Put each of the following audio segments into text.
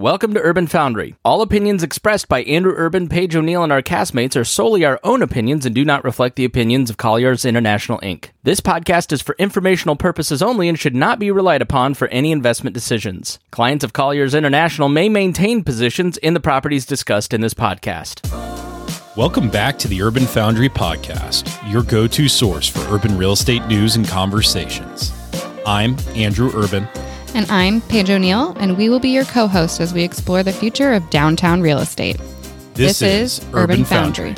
Welcome to Urban Foundry. All opinions expressed by Andrew Urban, Paige O'Neill, and our castmates are solely our own opinions and do not reflect the opinions of Colliers International Inc. This podcast is for informational purposes only and should not be relied upon for any investment decisions. Clients of Colliers International may maintain positions in the properties discussed in this podcast. Welcome back to the Urban Foundry Podcast, your go to source for urban real estate news and conversations. I'm Andrew Urban. And I'm Paige O'Neill, and we will be your co host as we explore the future of downtown real estate. This, is, Urban Foundry.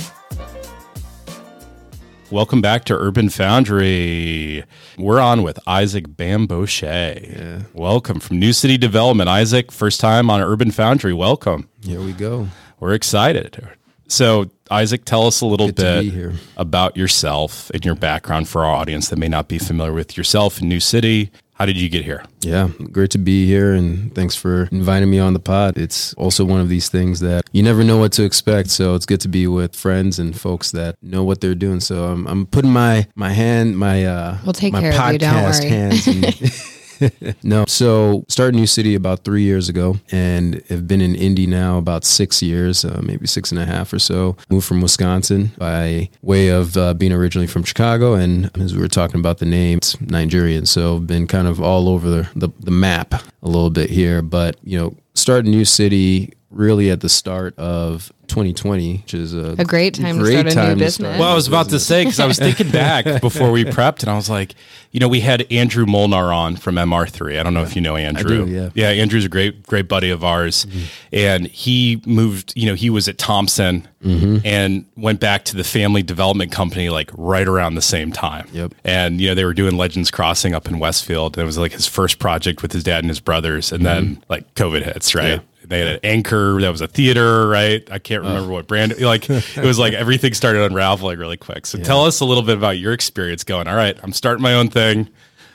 Welcome back to Urban Foundry. We're on with Isaac Bamgbose. Welcome from New City Development. Isaac, first time on Urban Foundry. Welcome. Here we go. We're excited. So, Isaac, tell us a little Good bit here. about yourself and your background for our audience that may not be familiar with yourself in New City. How did you get here? Yeah, great to be here and thanks for inviting me on the pod. It's also one of these things that you never know what to expect, so it's good to be with friends and folks that know what they're doing. So I'm, I'm putting my my hand my uh We'll take my care of you, don't worry. hands in- no, so started New City about three years ago, and have been in Indy now about six years, uh, maybe six and a half or so. Moved from Wisconsin by way of uh, being originally from Chicago, and as we were talking about the name, it's Nigerian. So been kind of all over the, the, the map a little bit here, but you know, started New City really at the start of 2020, which is a, A great time to start a new business. Well, I was about to say because I was thinking back before we prepped, and I was like, you know, we had Andrew Molnar on from MR3. I don't know if you know Andrew. do, yeah. yeah. Andrew's a great, great buddy of ours, mm-hmm. and he moved. You know, he was at Thompson mm-hmm. and went back to the family development company like right around the same time. Yep. And you know, they were doing Legends Crossing up in Westfield. And it was like his first project with his dad and his brothers, and mm-hmm. then like COVID hits, right? Yeah. They had an anchor that was a theater, right? I can't remember what brand. Like it was like everything started unraveling really quick. So tell us a little bit about your experience going. All right, I'm starting my own thing.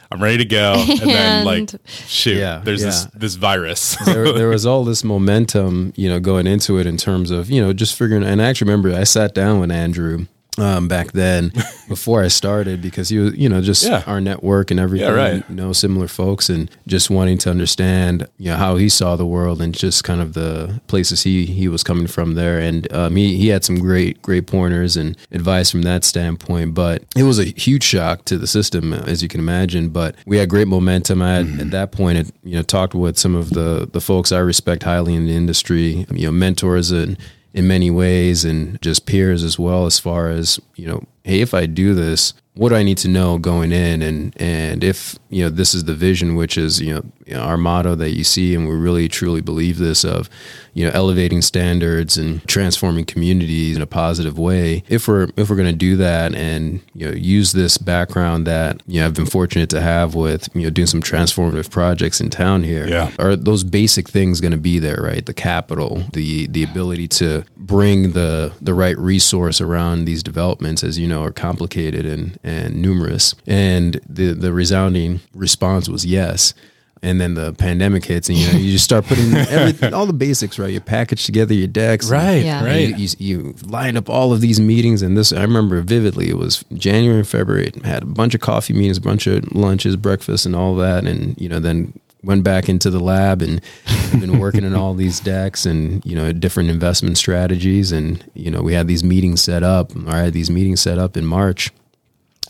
I'm ready to go, and, then like shoot, Yeah, there's this this virus. there, there was all this momentum, you know, going into it in terms of, you know, just figuring. And I actually remember I sat down with Andrew um, back then before I started because he was, you know, just Yeah. our network and everything, Yeah, right. you know, similar folks and just wanting to understand, you know, how he saw the world and just kind of the places he, he was coming from there. And um, he, he had some great, great pointers and advice from that standpoint. But it was a huge shock to the system, as you can imagine. But we had great momentum. I had, at that point, had, you know, talked with some of the, the folks I respect highly in the industry, you know, mentors and in many ways and just peers as well as far as you know hey if i do this what do i need to know going in? And and if you know this is the vision which is you know, our motto that you see and we really truly believe this of you know elevating standards and transforming communities in a positive way. If we're if we're going to do that and you know use this background that you know i've been fortunate to have with you know doing some transformative projects in town here Yeah. are those basic things going to be there right? The capital the the ability to bring the the right resource around these developments as you know are complicated and and numerous. And the the resounding response was yes and then the pandemic hits and you know you just start putting everything all the basics right you package together your decks and- right, Yeah. right. you, you, you line up all of these meetings and this i remember vividly it was january and february It had a bunch of coffee meetings a bunch of lunches breakfast and all that and you know then went back into the lab and been working on all these decks and you know different investment strategies and you know we had these meetings set up or i had these meetings set up in march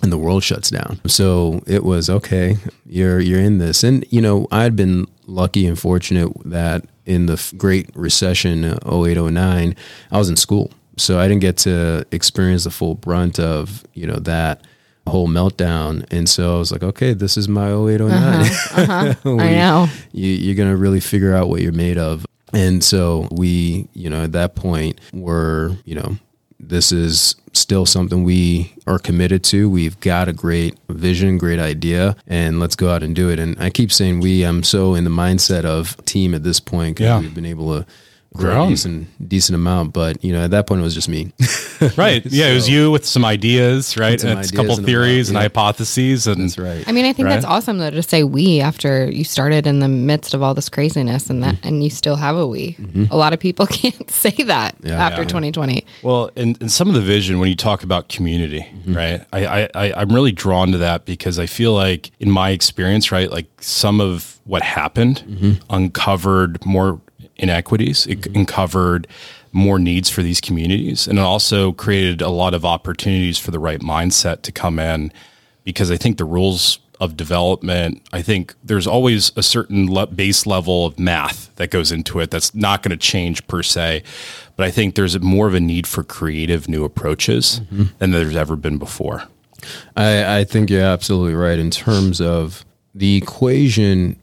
and the world shuts down. So it was okay. You're you're in this, and you know I'd been lucky and fortunate that in the Great Recession, uh, 08, 09, I was in school, so I didn't get to experience the full brunt of you know that whole meltdown. And so I was like, okay, this is my 08, 09. I We- know. you, you're going to really figure out what you're made of. And so we, you know, at that point were, you know, this is still something we are committed to. We've got a great vision, great idea, and let's go out and do it. And I keep saying we, I'm so in the mindset of team at this point Yeah. we've been able to Grown. a decent, decent amount. But, you know, at that point it was just me. right. Yeah, it was you with some ideas, right? some And it's a couple and a theories lot, and yeah. hypotheses, and That's right. I mean, I think that's awesome though to say we after you started in the midst of all this craziness and that, and you still have a we. Mm-hmm. A lot of people can't say that Yeah. after Yeah. 2020. Well, and, and some of the vision when you talk about community, mm-hmm. right? I, I, I I'm really drawn to that because I feel like in my experience, right, like some of what happened mm-hmm. uncovered more inequities. It uncovered more needs for these communities, and it also created a lot of opportunities for the right mindset to come in. Because I think the rules of development, I think there's always a certain le- base level of math that goes into it that's not going to change per se. But I think there's more of a need for creative new approaches mm-hmm. than there's ever been before. I, I think you're absolutely right in terms of the equation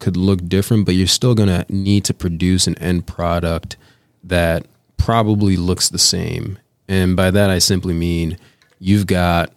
could look different, but you're still going to need to produce an end product that probably looks the same. And by that, I simply mean you've got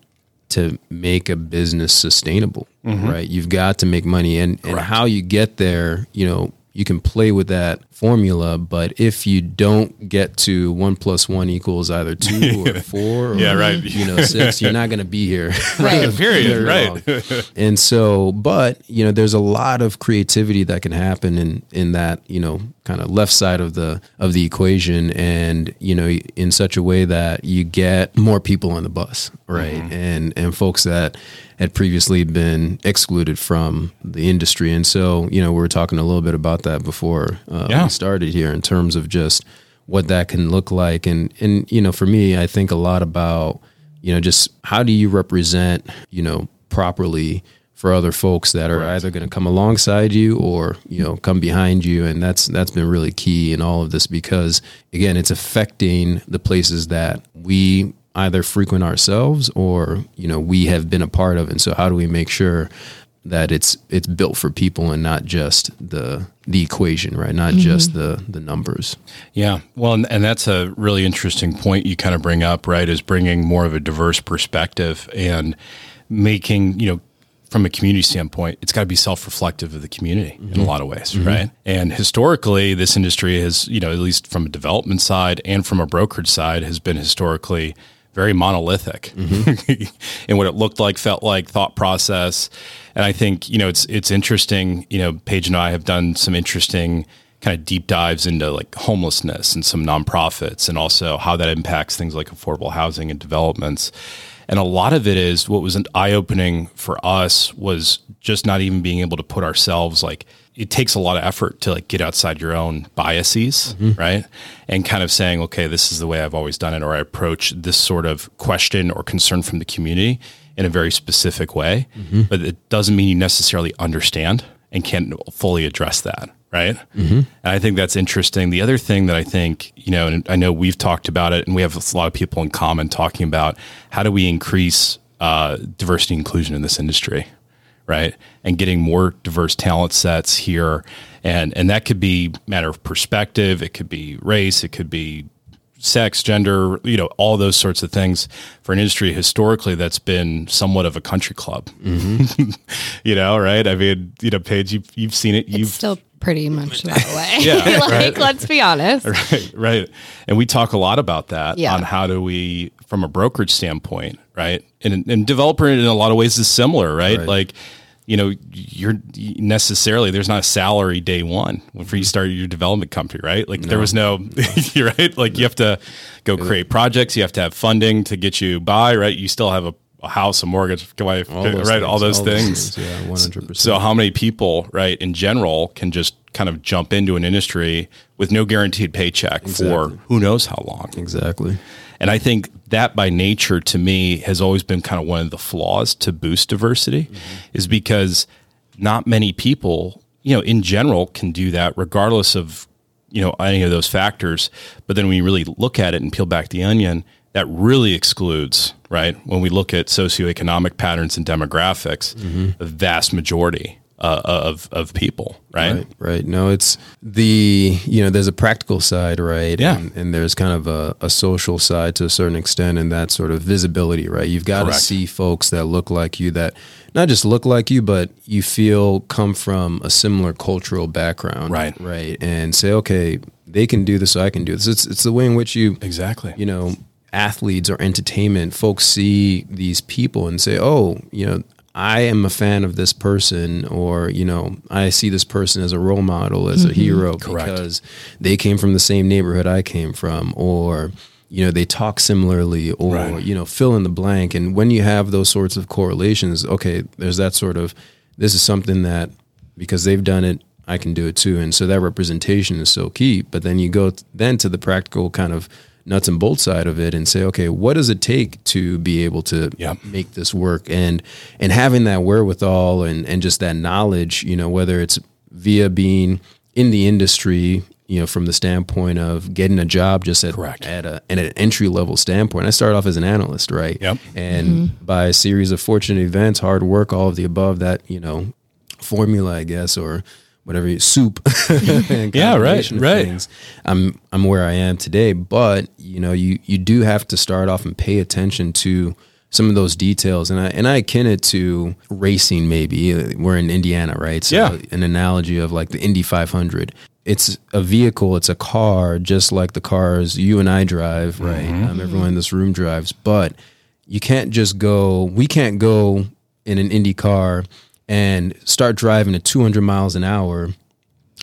to make a business sustainable, mm-hmm. right? You've got to make money, and and how you get there, you know, you can play with that formula, but if you don't get to one plus one equals either two or four, or, Yeah, right. you know, six, you're not going to be here. Right. Period. Right. and so, but you know, there's a lot of creativity that can happen in in that you know kind of left side of the of the equation, and you know, in such a way that you get more people on the bus, right? Mm-hmm. And and folks that had previously been excluded from the industry, and so you know, we were talking a little bit about that before uh, Yeah. we started here in terms of just what that can look like, and and you know, for me, I think a lot about you know just how do you represent you know properly for other folks that are either going to come alongside you or you know come behind you. And that's that's been really key in all of this because again it's affecting the places that we either frequent ourselves or you know we have been a part of and so how do we make sure that it's it's built for people and not just the the equation right not mm-hmm. just the the numbers Yeah. Well, and, and that's a really interesting point you kind of bring up, right? Is bringing more of a diverse perspective and making, you know, from a community standpoint, it's got to be self reflective of the community in a mm-hmm. lot of ways, mm-hmm. right? And historically, this industry has, you know, at least from a development side and from a brokerage side, has been historically very monolithic mm-hmm. in what it looked like, felt like, thought process. And I think, you know, it's it's interesting, you know, Paige and I have done some interesting kind of deep dives into like homelessness and some nonprofits and also how that impacts things like affordable housing and developments. And a lot of it is what was an eye opening for us was just not even being able to put ourselves like it takes a lot of effort to like get outside your own biases, mm-hmm. right? And kind of saying, okay, this is the way I've always done it, or I approach this sort of question or concern from the community in a very specific way. Mm-hmm. But it doesn't mean you necessarily understand and can't fully address that, right? Mm-hmm. And I think that's interesting. The other thing that I think, you know, and I know we've talked about it, and we have a lot of people in common talking about how do we increase uh, diversity inclusion in this industry, right? And getting more diverse talent sets here, and and that could be matter of perspective, it could be race, it could be sex, gender, you know, all those sorts of things for an industry historically that's been somewhat of a country club. Mm-hmm. you know, right? I mean, you know, Paige, you've, you've seen it. It's You've still pretty much that way. Yeah, like, right. let's be honest. right, right. And we talk a lot about that Yeah. on how do we, from a brokerage standpoint, right? And, and developer in a lot of ways is similar, right? Like, you know, you're necessarily there's not a salary day one when you mm-hmm. start your development company, right? Like there was no, you're right. Like you have to go create projects, you have to have funding to get you by, right? You still have a, a house, a mortgage, wife, All those right? things, all those things. yeah 100% So how many people, right, in general, can just kind of jump into an industry with no guaranteed paycheck for who knows how long? exactly And I think that by nature to me has always been kind of one of the flaws to boost diversity mm-hmm. is because not many people, you know, in general can do that regardless of, you know, any of those factors. But then when you really look at it and peel back the onion, that really excludes, right? When we look at socioeconomic patterns and demographics, mm-hmm. the vast majority uh, of, of people, right? Right, right. No, it's the you know there's a practical side, right? Yeah. and, and there's kind of a, a social side to a certain extent, and that sort of visibility, right? You've got to see folks that look like you, that not just look like you, but you feel come from a similar cultural background, Right. Right, and say, okay, they can do this, so I can do this. It's it's the way in which you Exactly. you know, athletes or entertainment, folks see these people and say, oh, you know, I am a fan of this person, or, you know, I see this person as a role model, as a mm-hmm. hero Correct. because they came from the same neighborhood I came from, or, you know, they talk similarly, or, Right. you know, fill in the blank. And when you have those sorts of correlations, okay, there's that sort of, this is something that because they've done it I can do it too. And so that representation is so key. But then you go then to the practical kind of nuts and bolts side of it and say, okay, what does it take to be able to Yeah. make this work? And and having that wherewithal and and just that knowledge, you know, whether it's via being in the industry, you know, from the standpoint of getting a job just at Correct. at, a, at an entry level standpoint. I started off as an analyst, right? Yep. And by a series of fortunate events, hard work, all of the above, that you know, formula, I guess, or whatever you- soup. and Yeah, right, right. things, I'm I'm where I am today. But you know, you you do have to start off and pay attention to some of those details, and I and I akin it to racing. Maybe we're in Indiana, right? So Yeah. an analogy of like the Indy 500. It's a vehicle, it's a car, just like the cars you and I drive, right? Um, everyone in this room drives, but you can't just go. We can't go in an Indy car and start driving at 200 miles an hour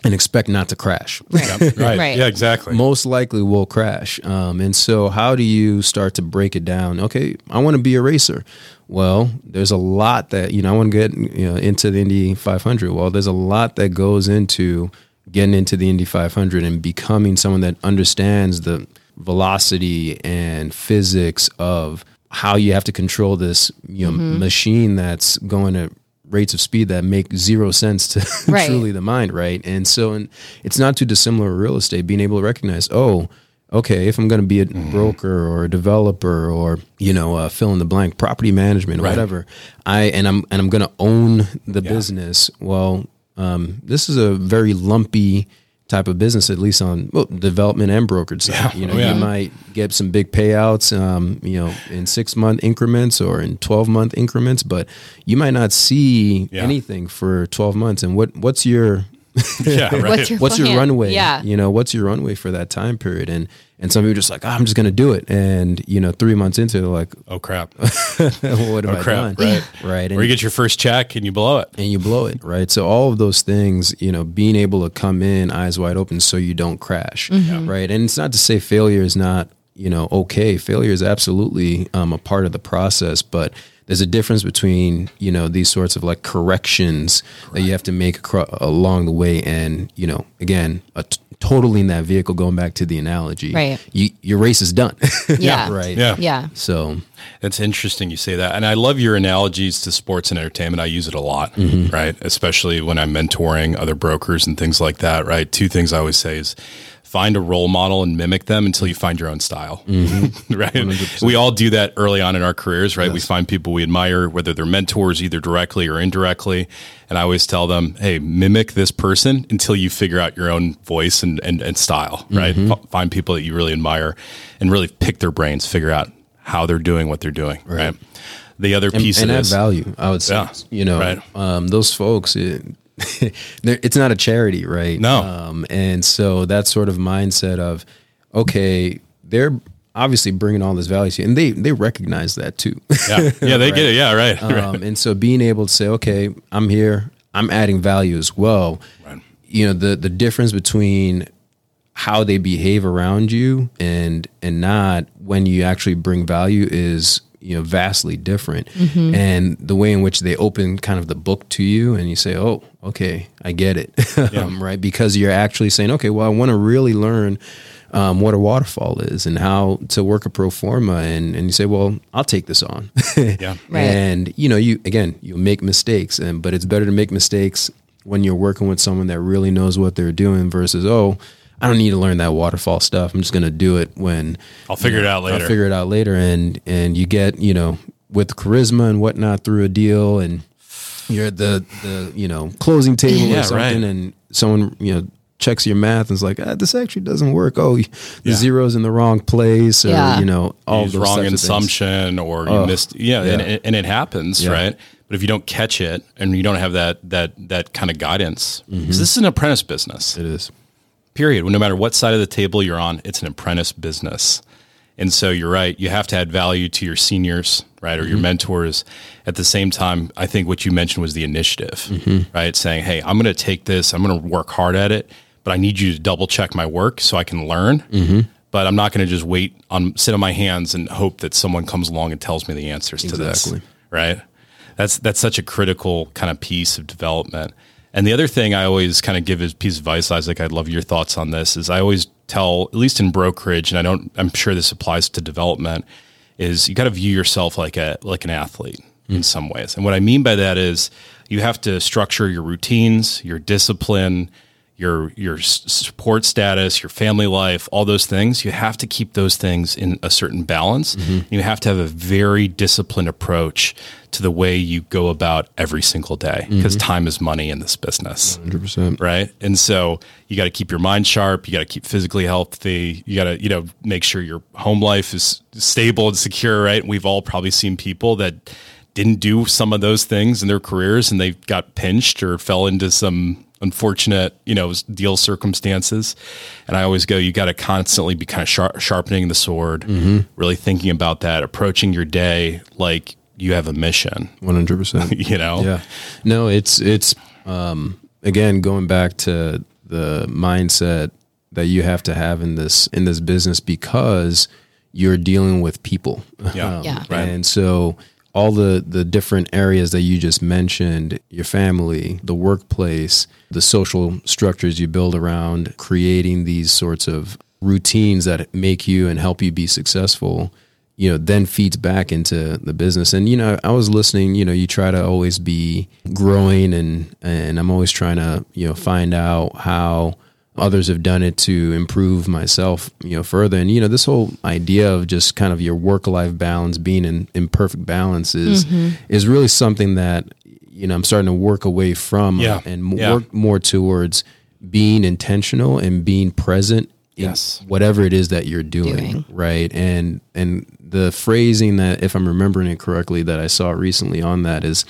and expect not to crash. right. Right. Yeah, exactly. Most likely will crash. Um, and so, how do you start to break it down? Okay, I want to be a racer. Well, there's a lot that you know. I want to get you know into the Indy 500. Well, there's a lot that goes into getting into the Indy 500 and becoming someone that understands the velocity and physics of how you have to control this you know machine that's going at rates of speed that make zero sense to Right. truly the mind, right? And so, and it's not too dissimilar with real estate. Being able to recognize, oh, okay, if I'm going to be a broker or a developer or you know, uh, fill in the blank, property management, or Right. whatever, I and I'm and I'm going to own the business. Well, um, this is a very lumpy type of business, at least on well, development and brokerage side. Yeah. You know, Oh, yeah. you might get some big payouts, um, you know, in six month increments or in twelve month increments, but you might not see Yeah. anything for twelve months. And what what's your yeah, right. What's your what's your runway? Yeah. You know, what's your runway for that time period? And and some people are just like, oh, I'm just gonna do it. And you know, three months into it, they're like, oh crap. well, what have I crap, done? right. Right. Or you get your first check and you blow it. and you blow it, right? So all of those things, you know, being able to come in eyes wide open so you don't crash, right? And it's not to say failure is not, you know, okay. Failure is absolutely um, a part of the process, but there's a difference between, you know, these sorts of like corrections that you have to make acro- along the way, and you know, again, a t- totaling that vehicle. Going back to the analogy, Right. You, your race is done. Yeah. right. Yeah. Yeah. So It's interesting you say that. And I love your analogies to sports and entertainment. I use it a lot, mm-hmm. right? Especially when I'm mentoring other brokers and things like that, right? Two things I always say is find a role model and mimic them until you find your own style, right? We all do that early on in our careers, right? We find people we admire, whether they're mentors, either directly or indirectly. And I always tell them, hey, mimic this person until you figure out your own voice and, and, and style, right? F- find people that you really admire and really pick their brains, figure out how they're doing what they're doing, right? The other piece and of add value. I would say, Yeah. you know, Right. um, those folks. It, it's not a charity, right? No. Um, and so that sort of mindset of, okay, they're obviously bringing all this value to you, and they they recognize that too. yeah, yeah, they get it, yeah, right, right. um, and so being able to say, okay, I'm here, I'm adding value as well. Right. You know, the the difference between how they behave around you and and not when you actually bring value is you know vastly different. And the way in which they open kind of the book to you and you say oh okay i get it. Um, right? Because you're actually saying okay well i want to really learn um, what a waterfall is and how to work a pro forma. And, and you say well i'll take this on. Yeah. Right. and you know you again you make mistakes and but it's better to make mistakes when you're working with someone that really knows what they're doing versus oh I don't need to learn that waterfall stuff. I'm just going to do it when I'll figure you know, it out later. I'll figure it out later, and and you get you know with charisma and whatnot through a deal, and you're at the the you know closing table Yeah, or something, right. and someone you know checks your math and is like, ah, this actually doesn't work. Oh, the Yeah. zero's in the wrong place, or Yeah. you know all the wrong types assumption or you missed yeah, And, yeah. it, and it happens Yeah. right but if you don't catch it and you don't have that that that kind of guidance Mm-hmm. 'cause this is an apprentice business It is. Period. No matter what side of the table you're on it's an apprentice business. And so you're right. You have to add value to your seniors right or your Mm-hmm. mentors. At the same time i think what you mentioned was the initiative Mm-hmm. right? Saying hey i'm going to take this. I'm going to work hard at it but i need you to double check my work so i can learn. Mm-hmm. but i'm not going to just wait on sit on my hands and hope that someone comes along and tells me the answers to Exactly. this right? That's that's such a critical kind of piece of development And the other thing I always kind of give as a piece of advice, Isaac, I'd love your thoughts on this, is I always tell, at least in brokerage, and I don't, I'm sure this applies to development, is you got to view yourself like a like an athlete hmm. in some ways. And what I mean by that is you have to structure your routines, your discipline, your your support status, your family life, all those things. You have to keep those things in a certain balance. Mm-hmm. You have to have a very disciplined approach to the way you go about every single day because mm-hmm. time is money in this business Hundred percent. right? And so you got to keep your mind sharp. You got to keep physically healthy. You got to, you know, make sure your home life is stable and secure, right? And we've all probably seen people that didn't do some of those things in their careers and they got pinched or fell into some unfortunate, you know, deal circumstances. And I always go, you got to constantly be kind of sharp, sharpening the sword, really thinking about that, approaching your day like you have a mission, One hundred percent. you know? Yeah. No, it's it's um again going back to the mindset that you have to have in this in this business because you're dealing with people. Yeah. Yeah. Right. And so all the the different areas that you just mentioned, your family, the workplace, the social structures you build around creating these sorts of routines that make you and help you be successful you know then feeds back into the business. And you know i was listening you know you try to always be growing and and i'm always trying to you know find out how others have done it to improve myself you know further and you know this whole idea of just kind of your work life balance being in, in perfect balance is is really something that you know i'm starting to work away from Yeah. and Yeah. work more towards being intentional and being present in Yes. whatever it is that you're doing, Doing. right and and the phrasing that if i'm remembering it correctly that i saw recently on that is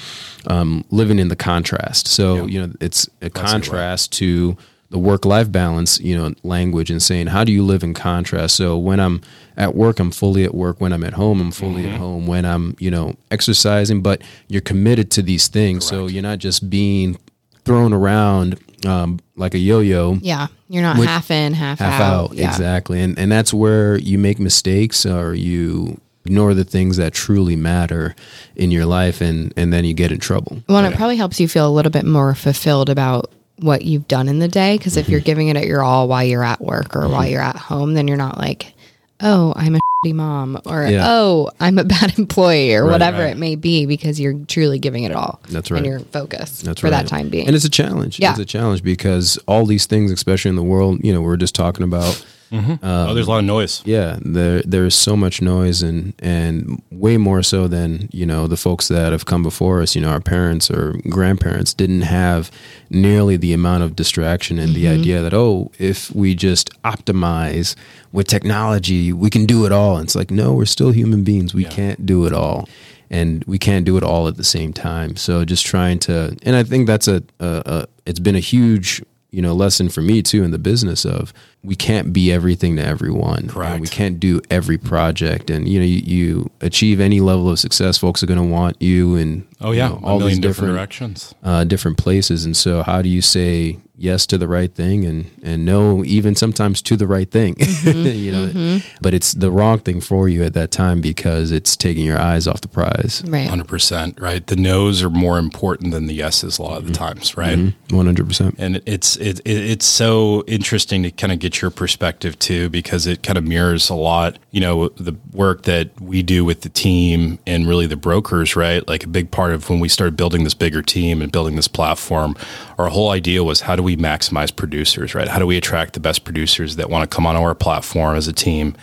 um, living in the contrast so you know it's a contrast to the work life balance you know language and saying how do you live in contrast? So when i'm at work i'm fully at work. When i'm at home i'm fully at home. When i'm you know exercising but you're committed to these things. So you're not just being thrown around um, like a yo-yo. Yeah. You're not Which- half in, half, half out. out, Yeah. exactly. And and that's where you make mistakes or you ignore the things that truly matter in your life and and then you get in trouble. Well, and it probably helps you feel a little bit more fulfilled about what you've done in the day. Because if Mm-hmm. you're giving it at your all while you're at work or while you're at home, then you're not like, oh, I'm a shitty mom or Yeah. oh, I'm a bad employee or Right, whatever right. it may be because you're truly giving it all. That's right. And you're focused That's for right. that time being. and it's a challenge Yeah. it's a challenge because all these things especially in the world you know we're just talking about Mm-hmm. Um, oh, there's a lot of noise. yeah there there's so much noise and and way more so than you know the folks that have come before us. You know our parents or grandparents didn't have nearly the amount of distraction and the mm-hmm. idea that oh if we just optimize with technology we can do it all. And it's like no we're still human beings. We can't do it all. And we can't do it all at the same time. So just trying to and i think that's a, a, a it's been a huge you know lesson for me too in the business of we can't be everything to everyone. Correct. And we can't do every project. And you know you, you achieve any level of success folks are going to want you in Oh yeah, you know, all all a million these different, different directions. uh, different places. And so how do you say yes to the right thing and and no even sometimes to the right thing? Mm-hmm. You know mm-hmm. but it's the wrong thing for you at that time because it's taking your eyes off the prize. Right. Hundred percent, right? The no's are more important than the yeses a lot of the mm-hmm. times, right? 100% And it's it, it it's so interesting to kind of get your perspective too, because it kind of mirrors a lot, you know, the work that we do with the team and really the brokers, right? Like a big part of when we started building this bigger team and building this platform, our whole idea was how do we maximize producers, right? How do we attract the best producers that want to come on our platform as a team?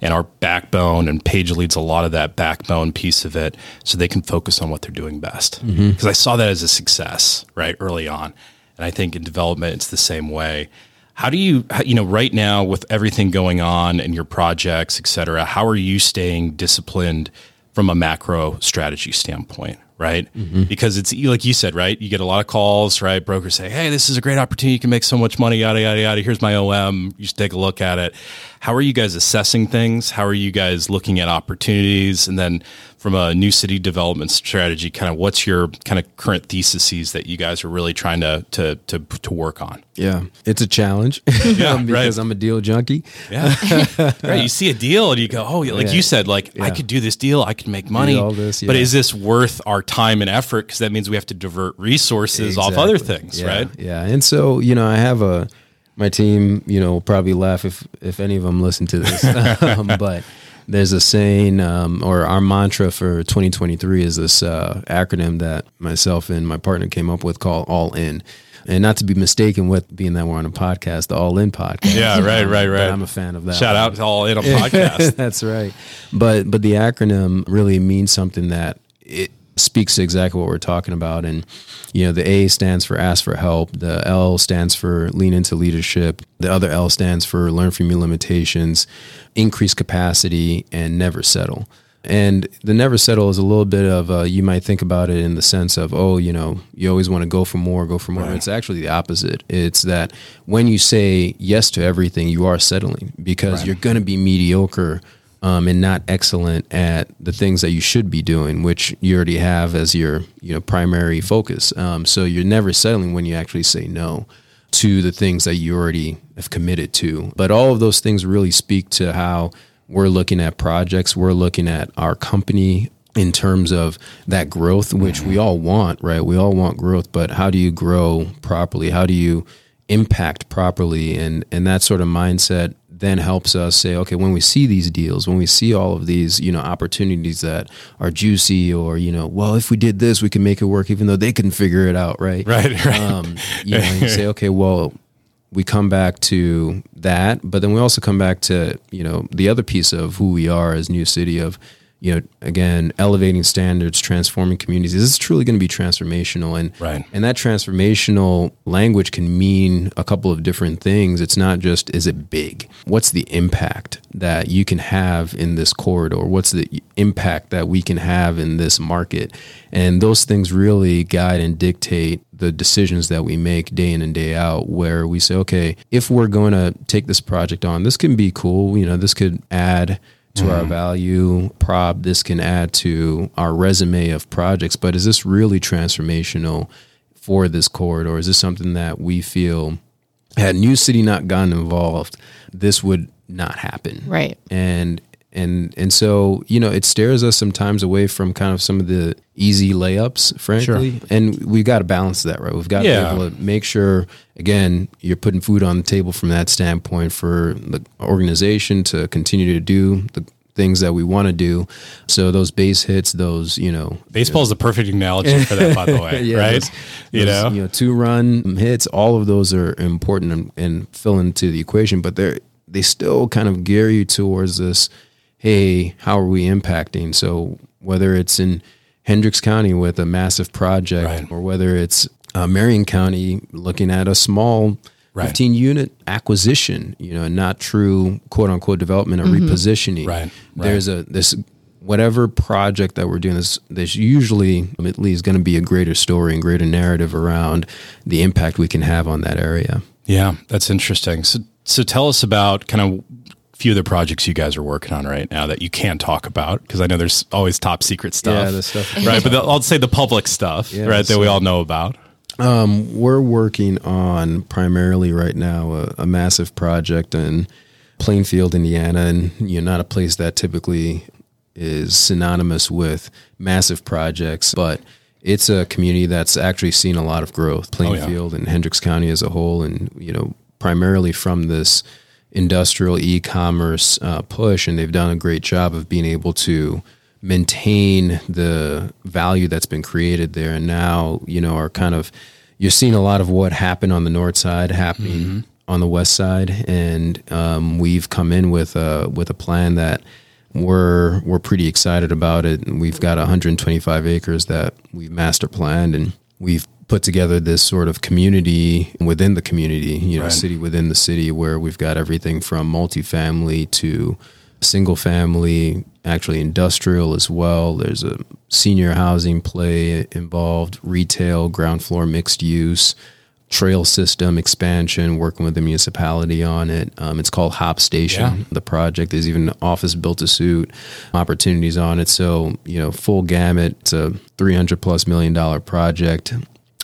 And our backbone and Paige leads a lot of that backbone piece of it so they can focus on what they're doing best. Mm-hmm. Because I saw that as a success, right, early on. And I think in development, it's the same way. How do you, you know, right now with everything going on and your projects, et cetera, how are you staying disciplined from a macro strategy standpoint? Right. Mm-hmm. Because it's like you said, right? You get a lot of calls, right? Brokers say, Hey, this is a great opportunity. You can make so much money, yada, yada, yada. Here's my OM. You should take a look at it. How are you guys assessing things? How are you guys looking at opportunities? And then from a new city development strategy, kind of what's your kind of current theses that you guys are really trying to to to, to work on? yeah it's a challenge Yeah, because right. i'm a deal junkie Yeah, right. You see a deal and you go, oh, like Yeah. you said, like I could do this deal, I could make money. all this, But is this worth our time and effort because that means we have to divert resources off other things, Yeah, right? Yeah, and so you know, I have a my team. You know, will probably laugh if if any of them listen to this, um, but there's a saying um, or our mantra for 2023 is this uh, acronym that myself and my partner came up with called All In. And not to be mistaken with being that we're on a podcast, the All In podcast. Yeah, right, right, But right. I'm a fan of that. Shout one. out to all in a podcast. That's right. But but the acronym really means something that it speaks to exactly what we're talking about. And you know, the A stands for ask for help. The L stands for lean into leadership. The other L stands for learn from your limitations, increase capacity, and never settle. And the never settle is a little bit of uh, you might think about it in the sense of oh you know you always want to go for more go for more it's actually the opposite it's that when you say yes to everything you are settling because you're going to be mediocre um, and not excellent at the things that you should be doing which you already have as your you know primary focus um, so you're never settling when you actually say no to the things that you already have committed to. But all of those things really speak to how we're looking at projects, we're looking at our company in terms of that growth, which we all want, right? We all want growth, but how do you grow properly? How do you impact properly? And and that sort of mindset then helps us say, okay, when we see these deals, when we see all of these, you know, opportunities that are juicy or, you know, well, if we did this, we can make it work, even though they couldn't figure it out, right? Right, right. Um, you know, you say, okay, well, we come back to that, but then we also come back to, you know, the other piece of who we are as New City of, you know, again, elevating standards, transforming communities. This is truly going to be transformational. And, Right. and that transformational language can mean a couple of different things. It's not just, is it big? What's the impact that you can have in this corridor? What's the impact that we can have in this market? And those things really guide and dictate the decisions that we make day in and day out, where we say, okay, if we're going to take this project on, this can be cool. You know, this could add to our mm-hmm. value prop. This can add to our resume of projects, but is this really transformational for this corridor? Is this something that we feel had New City not gotten involved, this would not happen? Right. and and and so you know it stares us sometimes away from kind of some of the easy layups frankly and we've got to balance that right we've got Yeah. to be able to make sure again you're putting food on the table from that standpoint for the organization to continue to do the things that we want to do so those base hits those you know Baseball is the perfect analogy for that, by the way, yeah, right? those- you those, know, you know, two run hits, all of those are important and, and fill into the equation, but they're they still kind of gear you towards this. Hey, how are we impacting? So whether it's in Hendricks County with a massive project, Right. or whether it's uh, Marion County looking at a small. Right. 15 unit acquisition, you know, not true quote unquote development or repositioning. Right, right. There's a this whatever project that we're doing this there's usually at least going to be a greater story and greater narrative around the impact we can have on that area yeah, that's interesting. So, so tell us about kind of few of the projects you guys are working on right now that you can talk about because I know there's always top secret stuff. Yeah, the stuff- right? But the, I'll say the public stuff, Yeah, right, that we all know about. Um, we're working on primarily right now a, a massive project in plainfield indiana and you know not a place that typically is synonymous with massive projects but it's a community that's actually seen a lot of growth oh, plainfield and hendricks county as a whole and you know primarily from this industrial e-commerce uh, push and they've done a great job of being able to maintain the value that's been created there. And now you know are kind of you're seeing a lot of what happened on the north side happening on the west side. And um, we've come in with a with a plan that we're we're pretty excited about it. And we've got 125 acres that we've master planned and we've put together this sort of community within the community you know Right. city within the city where we've got everything from multifamily to single family, actually industrial as well. There's a senior housing play involved, retail, ground floor mixed use, trail system expansion, working with the municipality on it. Um, it's called Hop Station, Yeah. the project. There's even office built to suit opportunities on it. So, you know, full gamut. It's a 300 plus million dollar project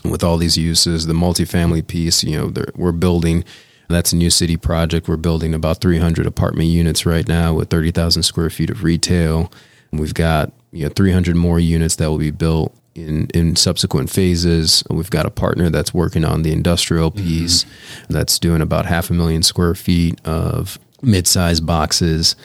with all these uses. The multifamily piece, you know, we're building. That's a new city project. We're building about 300 apartment units right now with 30,000 square feet of retail. We've got you know 300 more units that will be built in in subsequent phases. We've got a partner that's working on the industrial mm-hmm. piece that's doing about half a million square feet of mid-sized boxes.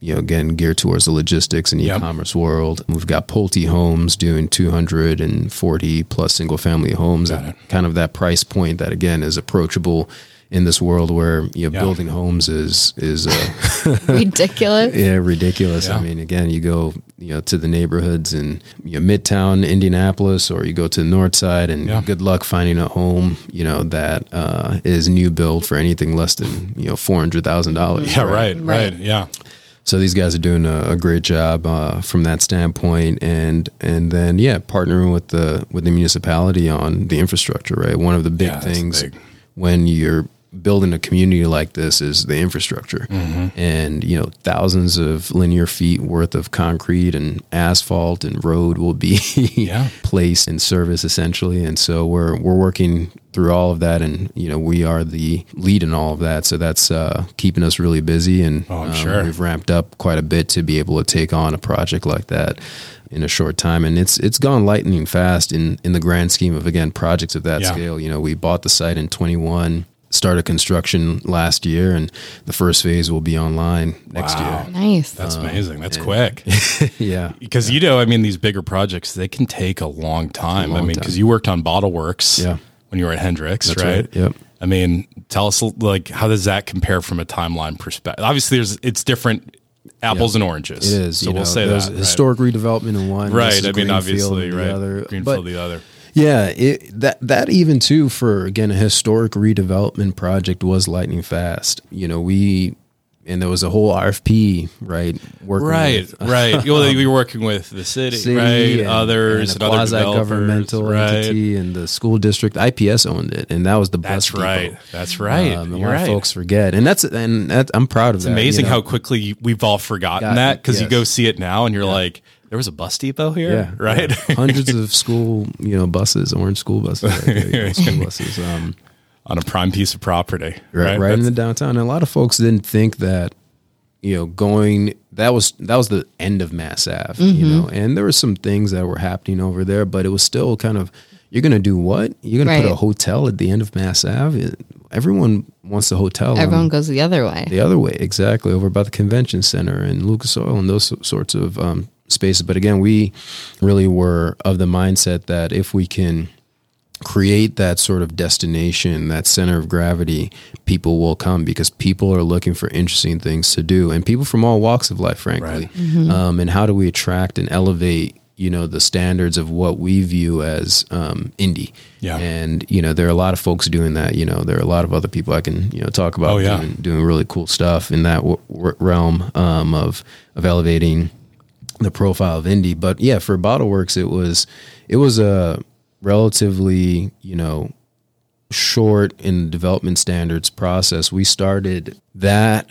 You know, again, geared towards the logistics and e-commerce world. We've got Pulte Homes doing 240 plus single-family homes Got at it. kind of that price point that again is approachable in this world where you know Yeah. building homes is is uh, Ridiculous. yeah ridiculous. Yeah. I mean, again, you go you know to the neighborhoods in you know, Midtown Indianapolis, or you go to the North Side, and Yeah. good luck finding a home you know that uh, is new build for anything less than you know four hundred thousand dollars. Yeah, right, right, Right. yeah. So these guys are doing a, a great job uh, from that standpoint, and and then yeah, partnering with the with the municipality on the infrastructure. Right, one of the big Yeah, things big. when you're building a community like this is the infrastructure, Mm-hmm. and you know thousands of linear feet worth of concrete and asphalt and road will be Yeah. placed in service essentially, and so we're we're working through all of that, and you know we are the lead in all of that, so that's uh, keeping us really busy, and Oh, I'm um, sure. we've ramped up quite a bit to be able to take on a project like that in a short time and it's it's gone lightning fast in in the grand scheme of again projects of that Yeah. scale you know we bought the site in 21 started construction last year and the first phase will be online next year. Nice. That's Um, amazing. That's quick. yeah Because you know, I mean, these bigger projects they can take a long time. I long mean, because you worked on Bottle Works, Yeah. when you were at Hendricks, right? right. Yep. I mean, tell us like how does that compare from a timeline perspective? Obviously, there's it's different apples and oranges. it is So you we'll know, say there's that right. historic redevelopment in one Right. I mean, greenfield obviously, in the right. other. Greenfield But- the other. Yeah, it, that that even too for again a historic redevelopment project was lightning fast. You know, we and there was a whole RFP, right? Working Right, with, right. well, we were working with the city, city right? and- others and and, other quasi-governmental right? entity and the school district. IPS owned it, and that was the That's bus right. That's right. Um, a lot right. of folks forget, and that's and that, I'm proud of It's that. amazing you know. how quickly we've all forgotten Got- that because you go see it now and you're like, there was a bus depot here, yeah, right? yeah. Hundreds of school, you know, buses, orange school buses, right there, you know, school buses. Um, On a prime piece of property, right, right? right in the downtown. And a lot of folks didn't think that, you know, going that was that was the end of Mass Ave, you Mm-hmm. know, and there were some things that were happening over there, but it was still kind of you're gonna do what? You're gonna put a hotel at the end of Mass Ave. It- everyone wants a hotel. on Everyone goes the other way. the other way, exactly, over by the convention center and Lucas Oil and those sorts of um, spaces. But again, we really were of the mindset that if we can create that sort of destination, that center of gravity, people will come because people are looking for interesting things to do, and people from all walks of life, frankly. Um, and how do we attract and elevate? You know the standards of what we view as um, Indy, Yeah. and you know there are a lot of folks doing that. You know there are a lot of other people I can you know talk about Oh, yeah. doing, doing really cool stuff in that w- w- realm um, of of elevating the profile of Indy. But yeah, for BottleWorks, it was it was a relatively you know short in development standards process. We started that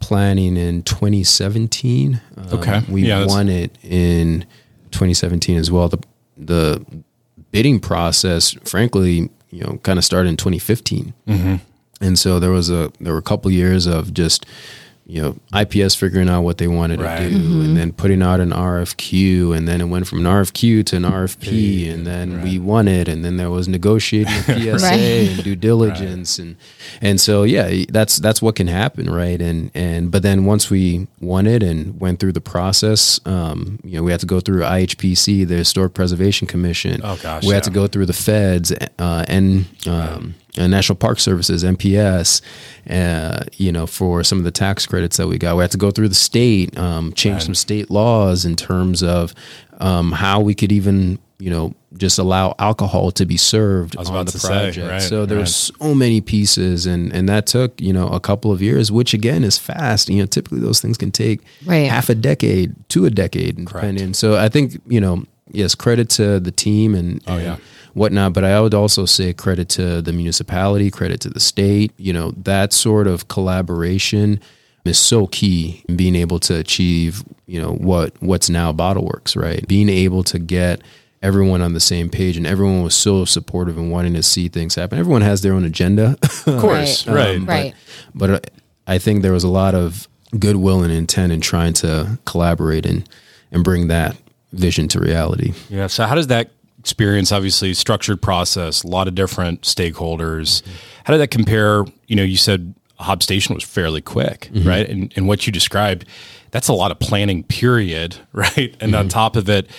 planning in 2017. Um, Okay. we Yeah, won it in 2017 as well. The the bidding process, frankly, you know, kind of started in 2015. And so there was a there were a couple years of just you know IPS figuring out what they wanted Right. to do, and then putting out an RFQ, and then it went from an RFQ to an RFP, and then we won it, and then there was negotiating a PSA Right. and due diligence, and and so yeah, that's that's what can happen, right? And and but then once we won it and went through the process, um, you know, we had to go through IHPC, the Historic Preservation Commission. Oh, gosh, we had to go through the feds uh, and um, uh, National Park Services (NPS), uh, you know, for some of the tax credits that we got. We had to go through the state, um, change some state laws in terms of um, how we could even, you know, just allow alcohol to be served was on the to say, project. right, so there right. were so many pieces, and and that took you know a couple of years, which again is fast. You know, typically those things can take Right. half a decade to a decade, depending. So I think you know, yes, credit to the team and, Oh, and yeah. Whatnot. But I would also say credit to the municipality, credit to the state. You know, that sort of collaboration is so key in being able to achieve, you know, what what's now BottleWorks, right? Being able to get everyone on the same page and everyone was so supportive and wanting to see things happen. Everyone has their own agenda. Of course, Right. right. Um, Right. but uh, I think there was a lot of goodwill and intent in trying to collaborate and and bring that vision to reality. Yeah. So how does that experience, obviously structured process, a lot of different stakeholders. How did that compare? You know, you said Hob Station was fairly quick, mm-hmm. right? And, and what you described, that's a lot of planning period, right? And on mm-hmm. top of it,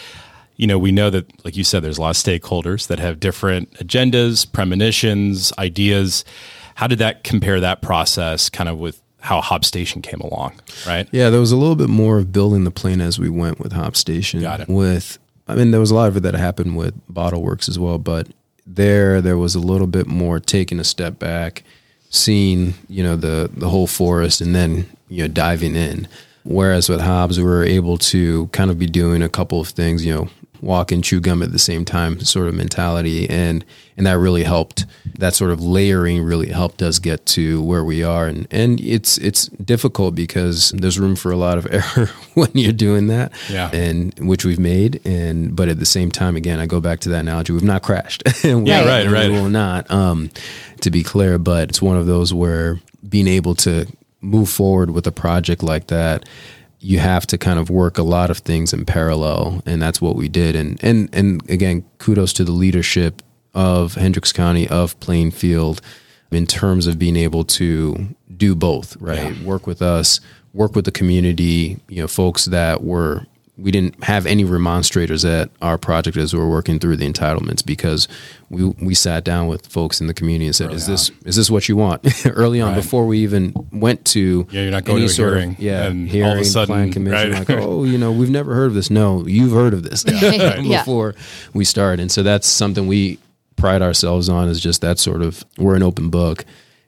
you know, we know that, like you said, there's a lot of stakeholders that have different agendas, premonitions, ideas. How did that compare that process kind of with how Hob Station came along, right? Yeah, there was a little bit more of building the plane as we went with Hop Station. Got it. With, I mean, there was a lot of it that happened with Bottle Works as well, but there, there was a little bit more taking a step back, seeing, you know, the the whole forest, and then you know diving in. Whereas with Hobbs, we were able to kind of be doing a couple of things, you know, walk and chew gum at the same time sort of mentality. And and that really helped. That sort of layering really helped us get to where we are. And and it's it's difficult because there's room for a lot of error when you're doing that Yeah. and which we've made. And but at the same time again I go back to that analogy. We've not crashed. Yeah, right, And right. we will not um to be clear but it's one of those where being able to move forward with a project like that you have to kind of work a lot of things in parallel and that's what we did. And and and again kudos to the leadership of Hendricks County of Plainfield in terms of being able to do both right? Work with us work with the community you know folks that were we didn't have any remonstrators at our project as we were working through the entitlements because we we sat down with folks in the community and said, "Is this is this what you want?" Early on, Right. before we even went to Yeah, you're not going to a sort of- hearing, yeah, and all hearing, of a sudden, plan commission, right. like, oh, you know, we've never heard of this. No, you've heard of this Yeah. before we start, and so that's something we pride ourselves on is just that sort of we're an open book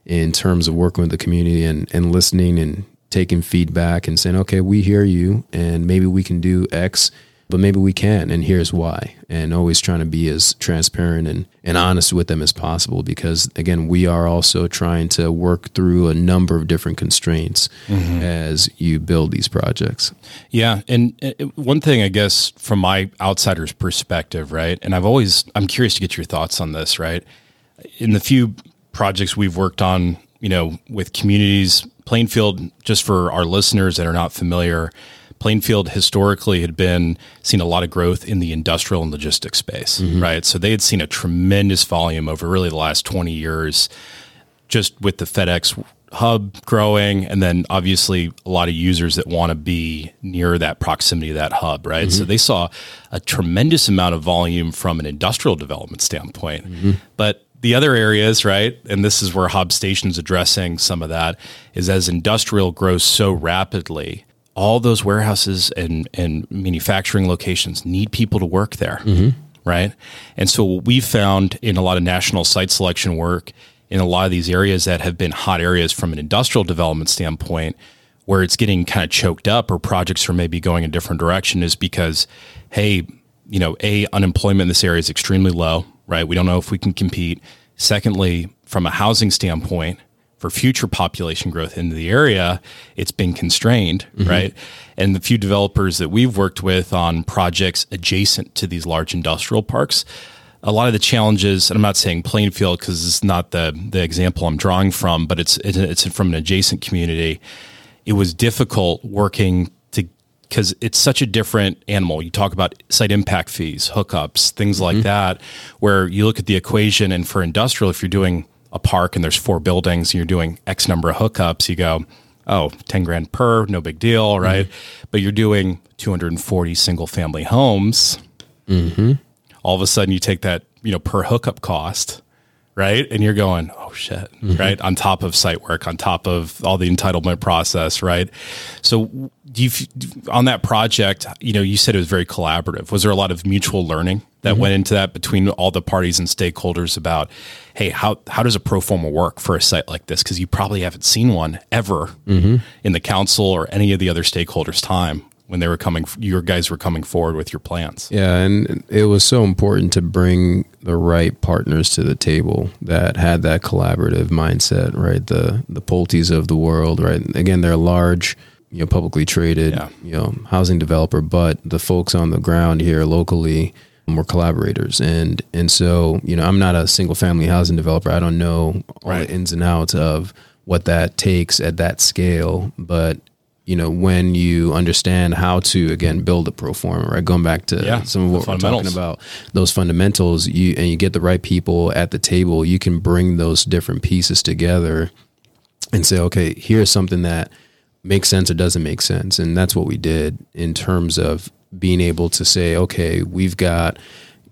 in terms of working with the community and and listening and taking feedback and saying, okay, we hear you, and maybe we can do X. But maybe we can, and here's why. And always trying to be as transparent and, and honest with them as possible because, again, we are also trying to work through a number of different constraints as you build these projects. Yeah, and uh, one thing I guess from my outsider's perspective, right? And I've always I'm curious to get your thoughts on this, right? In the few projects we've worked on, you know, with communities, Plainfield, just for our listeners that are not familiar, Plainfield historically had been seen a lot of growth in the industrial and logistics space, mm-hmm. right? So they had seen a tremendous volume over really the last 20 years just with the FedEx hub growing, and then obviously a lot of users that want to be near that proximity of that hub, right? So mm-hmm. they saw a tremendous amount of volume from an industrial development standpoint. Mm-hmm. But the other areas, right, and this is where Hub Station's addressing some of that, is as industrial grows so rapidly, all those warehouses and, and manufacturing locations need people to work there mm-hmm. right? And so what we've found in a lot of national site selection work in a lot of these areas that have been hot areas from an industrial development standpoint, where it's getting kind of choked up or projects are maybe going a different direction is because, hey, you know, a unemployment in this area is extremely low, right? We don't know if we can compete. Secondly, from a housing standpoint, for future population growth into the area, it's been constrained, mm-hmm. right? And the few developers that we've worked with on projects adjacent to these large industrial parks, a lot of the challenges, and I'm not saying Plainfield because it's not the the example I'm drawing from, but it's it's, it's from an adjacent community. It was difficult working because it's such a different animal. You talk about site impact fees, hookups, things like mm-hmm. that, where you look at the equation, and for industrial, if you're doing a park and there's four buildings and you're doing X number of hookups, you go, oh, 10 grand per, no big deal, mm-hmm. right? But you're doing 240 single family homes. Mm-hmm. All of a sudden, you take that, you know, per hookup cost, right? And you're going, oh shit, mm-hmm. right? On top of site work, on top of all the entitlement process, right? So, do you, on that project, you know, you said it was very collaborative. Was there a lot of mutual learning that mm-hmm. went into that between all the parties and stakeholders about, hey, how, how does a pro forma work for a site like this? Because you probably haven't seen one ever mm-hmm. in the council or any of the other stakeholders' time when they were coming, your guys were coming forward with your plans. Yeah, and it was so important to bring the right partners to the table that had that collaborative mindset, right? The the Pulte's of the world, right? Again, they're a large, you know, publicly traded, Yeah. you know, housing developer, but the folks on the ground here locally were collaborators, and and so you know, I'm not a single family housing developer. I don't know all Right. the ins and outs of what that takes at that scale, but you know, when you understand how to again build a pro forma, right? Going back to Yeah, some of what we're talking about, those fundamentals, you and you get the right people at the table, you can bring those different pieces together and say, okay, here's something that makes sense or doesn't make sense. And that's what we did in terms of being able to say, okay, we've got,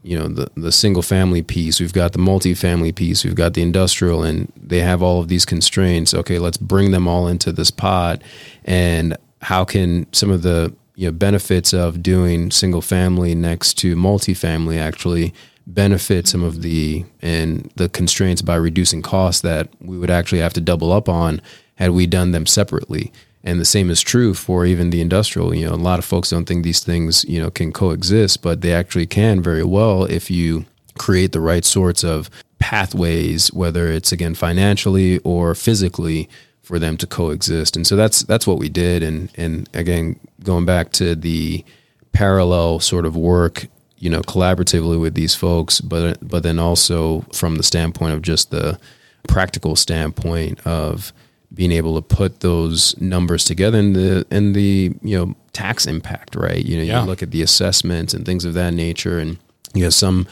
you know, the, the single family piece, we've got the multifamily piece, we've got the industrial, and they have all of these constraints. Okay, let's bring them all into this pot. And how can some of the you know benefits of doing single family next to multifamily actually benefit some of the and the constraints by reducing costs that we would actually have to double up on had we done them separately. And the same is true for even the industrial. You know, a lot of folks don't think these things, you know, can coexist, but they actually can very well if you create the right sorts of pathways, whether it's again financially or physically, for them to coexist. And so that's that's what we did. And and again, going back to the parallel sort of work, you know, collaboratively with these folks, but but then also from the standpoint of just the practical standpoint of being able to put those numbers together and the and the you know tax impact, right? You know, Yeah. you look at the assessments and things of that nature, and you have some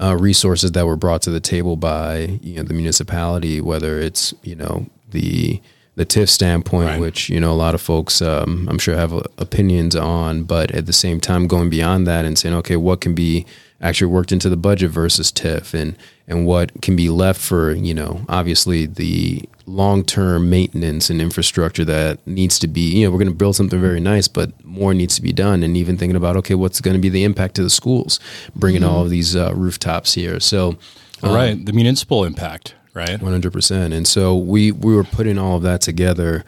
uh, resources that were brought to the table by you know the municipality, whether it's you know the the TIF standpoint, Right. which you know a lot of folks um, I'm sure have uh, opinions on, but at the same time going beyond that and saying, okay, what can be actually worked into the budget versus TIF, and and what can be left for you know obviously the long term maintenance and infrastructure that needs to be you know we're going to build something very nice, but more needs to be done, and even thinking about okay, what's going to be the impact to the schools, bringing all of these uh, rooftops here, so. All right, the municipal impact, right? One hundred percent. And so we we were putting all of that together,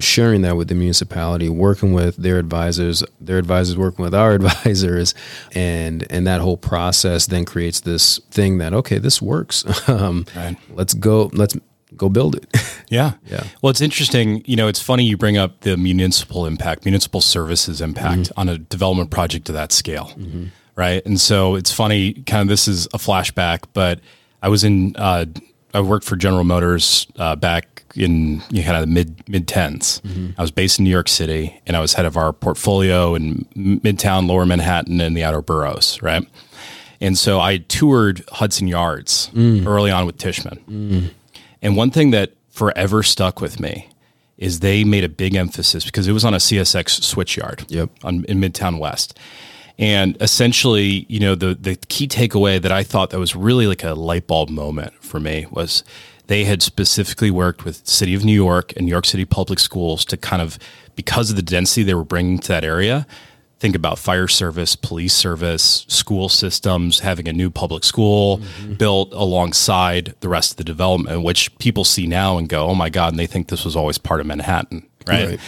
sharing that with the municipality, working with their advisors, their advisors working with our advisors, and and that whole process then creates this thing that okay, this works. um, Right. Let's go. Let's go build it. Yeah. Yeah. Well, it's interesting. You know, it's funny you bring up the municipal impact, municipal services impact mm-hmm. on a development project of that scale. Mm-hmm. Right. And so it's funny, kind of this is a flashback, but I was in, uh, I worked for General Motors uh, back in you know, kind of the mid mid 10s. Mm-hmm. I was based in New York City and I was head of our portfolio in Midtown, Lower Manhattan, and the outer boroughs. Right. And so I toured Hudson Yards mm. early on with Tishman. Mm. And one thing that forever stuck with me is they made a big emphasis because it was on a CSX switchyard Yep. on, in Midtown West. And essentially, you know, the, the key takeaway that I thought that was really like a light bulb moment for me was they had specifically worked with City of New York and New York City Public Schools to kind of, because of the density they were bringing to that area, think about fire service, police service, school systems, having a new public school mm-hmm. built alongside the rest of the development, which people see now and go, oh my God, and they think this was always part of Manhattan. Right. Right.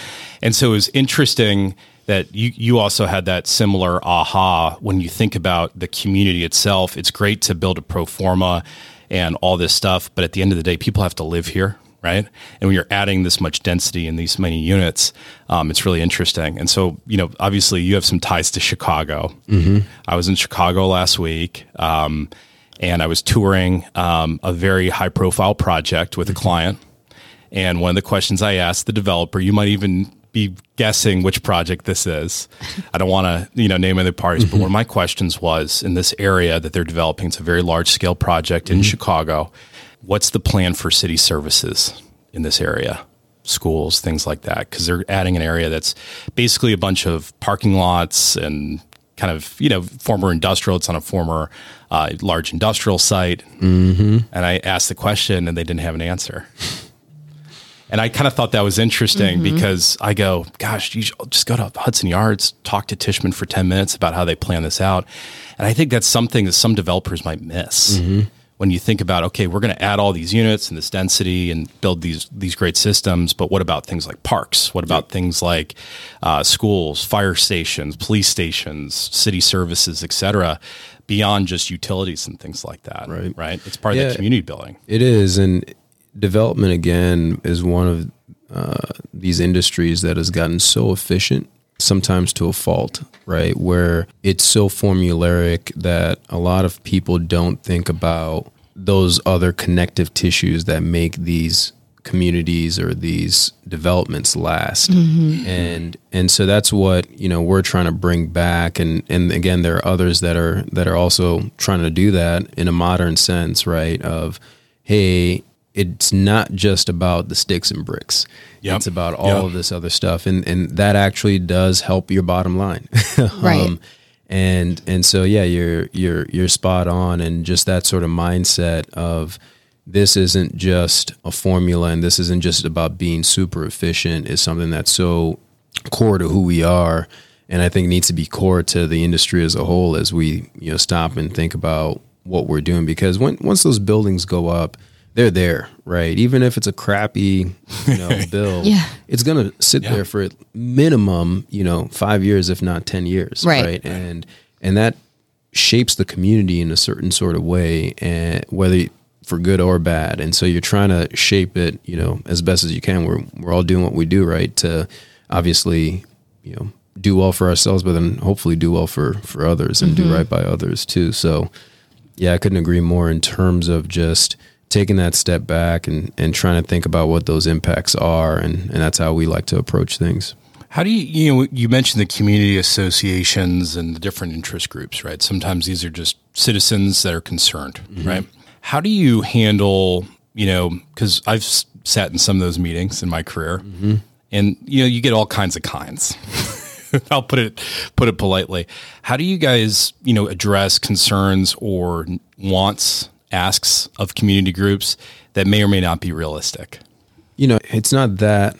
And so it was interesting that you, you also had that similar aha when you think about the community itself. It's great to build a pro forma and all this stuff, but at the end of the day, people have to live here, right? And when you're adding this much density in these many units, um, it's really interesting. And so, you know, obviously you have some ties to Chicago. I was in Chicago last week. Um, and I was touring um, a very high profile project with a client. And one of the questions I asked the developer, you might even be guessing which project this is. I don't want to, you know, name other parties, but one of my questions was in this area that they're developing, it's a very large scale project in Chicago. What's the plan for city services in this area? Schools, things like that, because they're adding an area that's basically a bunch of parking lots and kind of, you know, former industrial. It's on a former uh, large industrial site. Mm-hmm. And I asked the question and they didn't have an answer. And I kind of thought that was interesting because I go, gosh, you just go to Hudson Yards, talk to Tishman for 10 minutes about how they plan this out. And I think that's something that some developers might miss when you think about, okay, we're going to add all these units and this density and build these, these great systems. But what about things like parks? What about things like uh, schools, fire stations, police stations, city services, etc beyond just utilities and things like that? Right. Right. It's part of Yeah. the community building. It is, and development again is one of uh, these industries that has gotten so efficient, sometimes to a fault, right? Where it's so formulaic that a lot of people don't think about those other connective tissues that make these communities or these developments last mm-hmm. and and so that's what you know we're trying to bring back and and again there are others that are that are also trying to do that in a modern sense right of hey it's not just about the sticks and bricks Yep. it's about all Yep. of this other stuff and and that actually does help your bottom line um, Right. and and so yeah you're you're you're spot on and just that sort of mindset of this isn't just a formula and this isn't just about being super efficient is something that's so core to who we are and I think needs to be core to the industry as a whole as we you know stop and think about what we're doing because when once those buildings go up they're there right? Even if it's a crappy you know bill Yeah. it's going to sit there for minimum you know 5 years if not 10 years Right. and and that shapes the community in a certain sort of way and whether for good or bad. And so you're trying to shape it you know as best as you can. We're we're all doing what we do right to obviously you know do well for ourselves but then hopefully do well for for others and do mm-hmm. right by others too. So yeah i couldn't agree more in terms of just taking that step back and and trying to think about what those impacts are and and that's how we like to approach things How do you, you know, you mentioned the community associations and the different interest groups, right? Sometimes these are just citizens that are concerned, mm-hmm. right? How do you handle, you know, because I've s- sat in some of those meetings in my career mm-hmm. and, you know, you get all kinds of kinds. I'll put it put it politely. How do you guys, you know, address concerns or wants, asks of community groups that may or may not be realistic? you know it's not that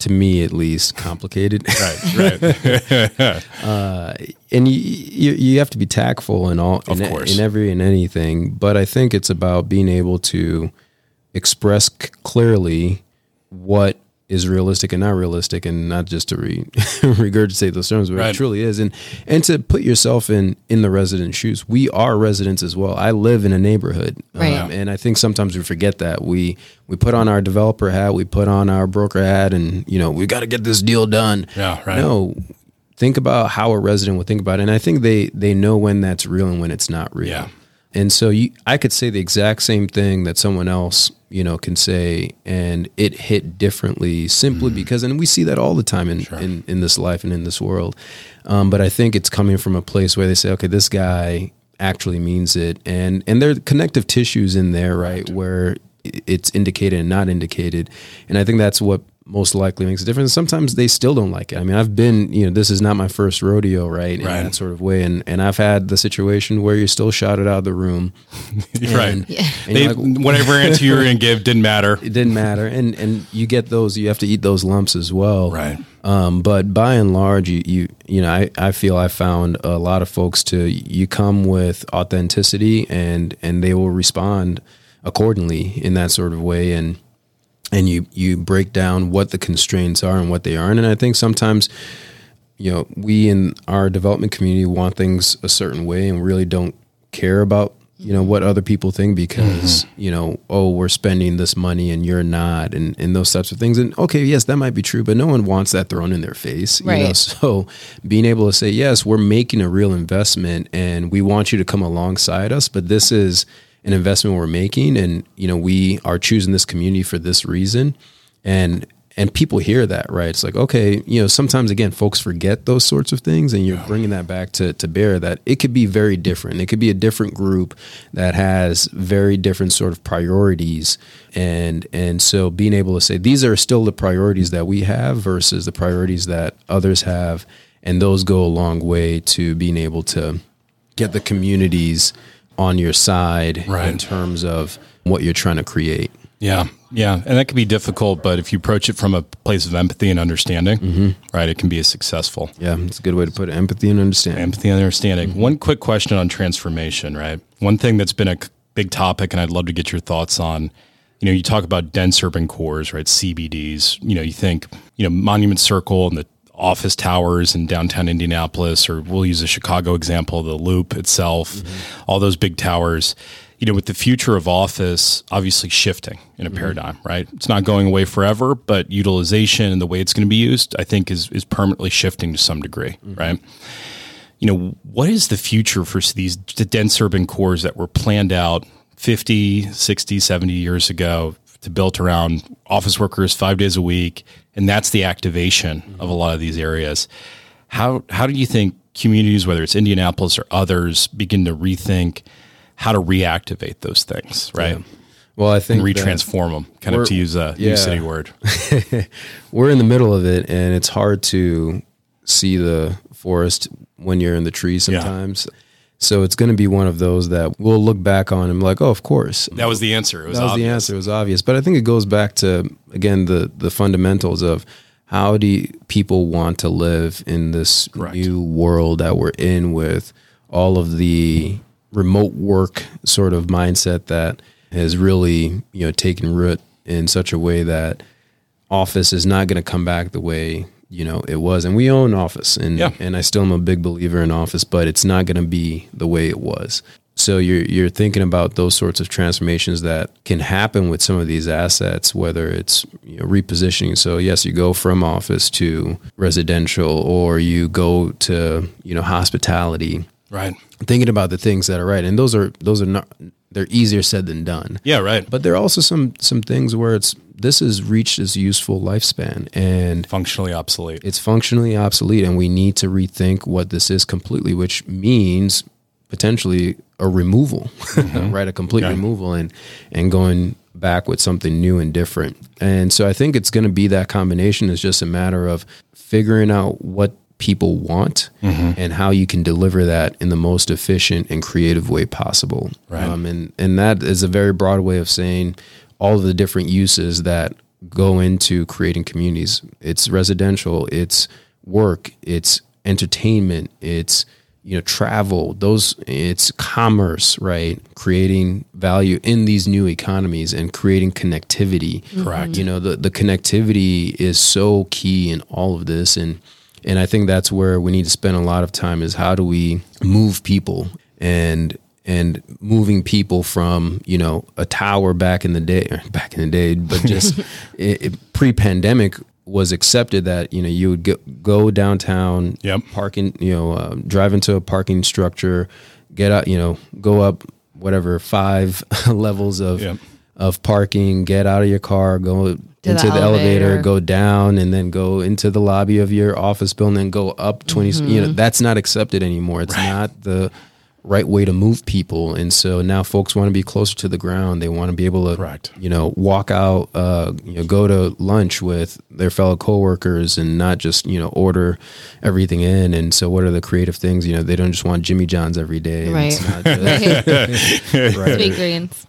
to me at least complicated Right, right. Uh, and you, you you have to be tactful in all Of in, course. in every and anything but i think it's about being able to express c- clearly what is realistic and not realistic and not just to re- regurgitate those terms but Right. it truly is. And and to put yourself in in the resident shoes we are residents as well. I live in a neighborhood Um, and i think sometimes we forget that. We we put on our developer hat we put on our broker hat and you know we got to get this deal done. Yeah, right. no think about how a resident would think about it and i think they they know when that's real and when it's not real. Yeah. And so you i could say the exact same thing that someone else you know can say and it hit differently simply because and we see that all the time in in, in this life and in this world. Um, but i think it's coming from a place where they say okay this guy actually means it. And and there are connective tissues in there right, where it's indicated and not indicated. And i think that's what most likely makes a difference. Sometimes they still don't like it. I mean, I've been, you know, this is not my first rodeo, right? In Right. that sort of way. And and I've had the situation where you're still shouted out of the room. right. And, Yeah. and They, like, whatever answer you were going to give didn't matter. it didn't matter. And and you get those, you have to eat those lumps as well. Right. Um, but by and large, you, you you know, I, I feel I found a lot of folks to you come with authenticity and and they will respond accordingly in that sort of way and and you you break down what the constraints are and what they aren't. And I think sometimes you know we in our development community want things a certain way and really don't care about you know what other people think because mm-hmm. you know oh we're spending this money and you're not and and those types of things and okay yes that might be true but no one wants that thrown in their face you know Right. so being able to say yes we're making a real investment and we want you to come alongside us but this is an investment we're making. And you know we are choosing this community for this reason. And and people hear that right? It's like okay you know sometimes again folks forget those sorts of things and you're bringing that back to to bear that it could be very different. It could be a different group that has very different sort of priorities. And and so being able to say these are still the priorities that we have versus the priorities that others have. And those go a long way to being able to get the communities on your side right. in terms of what you're trying to create Yeah. Yeah. And that can be difficult, but if you approach it from a place of empathy and understanding, mm-hmm. right, it can be successful. yeah it's a good way to put it empathy and understanding Empathy and understanding. Mm-hmm. One quick question on transformation, right? One thing that's been a big topic, and I'd love to get your thoughts on. You know, you talk about dense urban cores, right? CBDs. You know, you think, you know, Monument Circle and the office towers in downtown Indianapolis, or we'll use a Chicago example, the Loop itself, mm-hmm. all those big towers. You know, with the future of office obviously shifting in a mm-hmm. paradigm, right? It's not going away forever, but utilization and the way it's going to be used, I think, is is permanently shifting to some degree, mm-hmm. right? you know, what is the future for these the dense urban cores that were planned out 50, 60, 70 years ago to built around office workers five days a week, and that's the activation of a lot of these areas. How how do you think communities, whether it's Indianapolis or others, begin to rethink how to reactivate those things, right? Well, I think And retransform them, kind of to use a yeah. new city word. we're in the middle of it and it's hard to see the forest when you're in the trees Yeah. So it's going to be one of those that we'll look back on and be like, oh, of course. That was the answer. It was, that was the obvious. answer. It was obvious. But I think it goes back to, again, the, the fundamentals of how do people want to live in this Correct. new world that we're in with all of the remote work sort of mindset that has really, you know, taken root in such a way that office is not going to come back the way you know it was and we own office and Yeah. and I still am a big believer in office but it's not going to be the way it was so you're you're thinking about those sorts of transformations that can happen with some of these assets whether it's you know, repositioning so yes you go from office to residential or you go to you know hospitality Right. thinking about the things that are right and those are those are not they're easier said than done Yeah, right. but there are also some some things where it's this has reached its useful lifespan and functionally obsolete. it's functionally obsolete and we need to rethink what this is completely which means potentially a removal mm-hmm. right a complete Yeah. removal and and going back with something new and different and so i think it's going to be that combination it's just a matter of figuring out what people want and how you can deliver that in the most efficient and creative way possible Right. um, and and that is a very broad way of saying all of the different uses that go into creating communities. It's residential, it's work, it's entertainment, it's you know travel, those it's commerce, right? Creating value in these new economies and creating connectivity. Correct. You know, the the connectivity is so key in all of this and and I think that's where we need to spend a lot of time is how do we move people and and moving people from you know a tower back in the day back in the day but just it, it, pre-pandemic was accepted that you know you would go, go downtown Yep. parking you know uh, drive into a parking structure get out you know go up whatever five levels of Yep. Of parking get out of your car go into the the, elevator, elevator. go down and then go into the lobby of your office building and go up 20 Mm-hmm. you know that's not accepted anymore it's not the right way to move people and so now folks want to be closer to the ground they want to be able to Correct. you know walk out uh, you know go to lunch with their fellow coworkers and not just you know order everything in and so what are the creative things you know they don't just want jimmy john's every day Right. it's not just- right Sweet greens.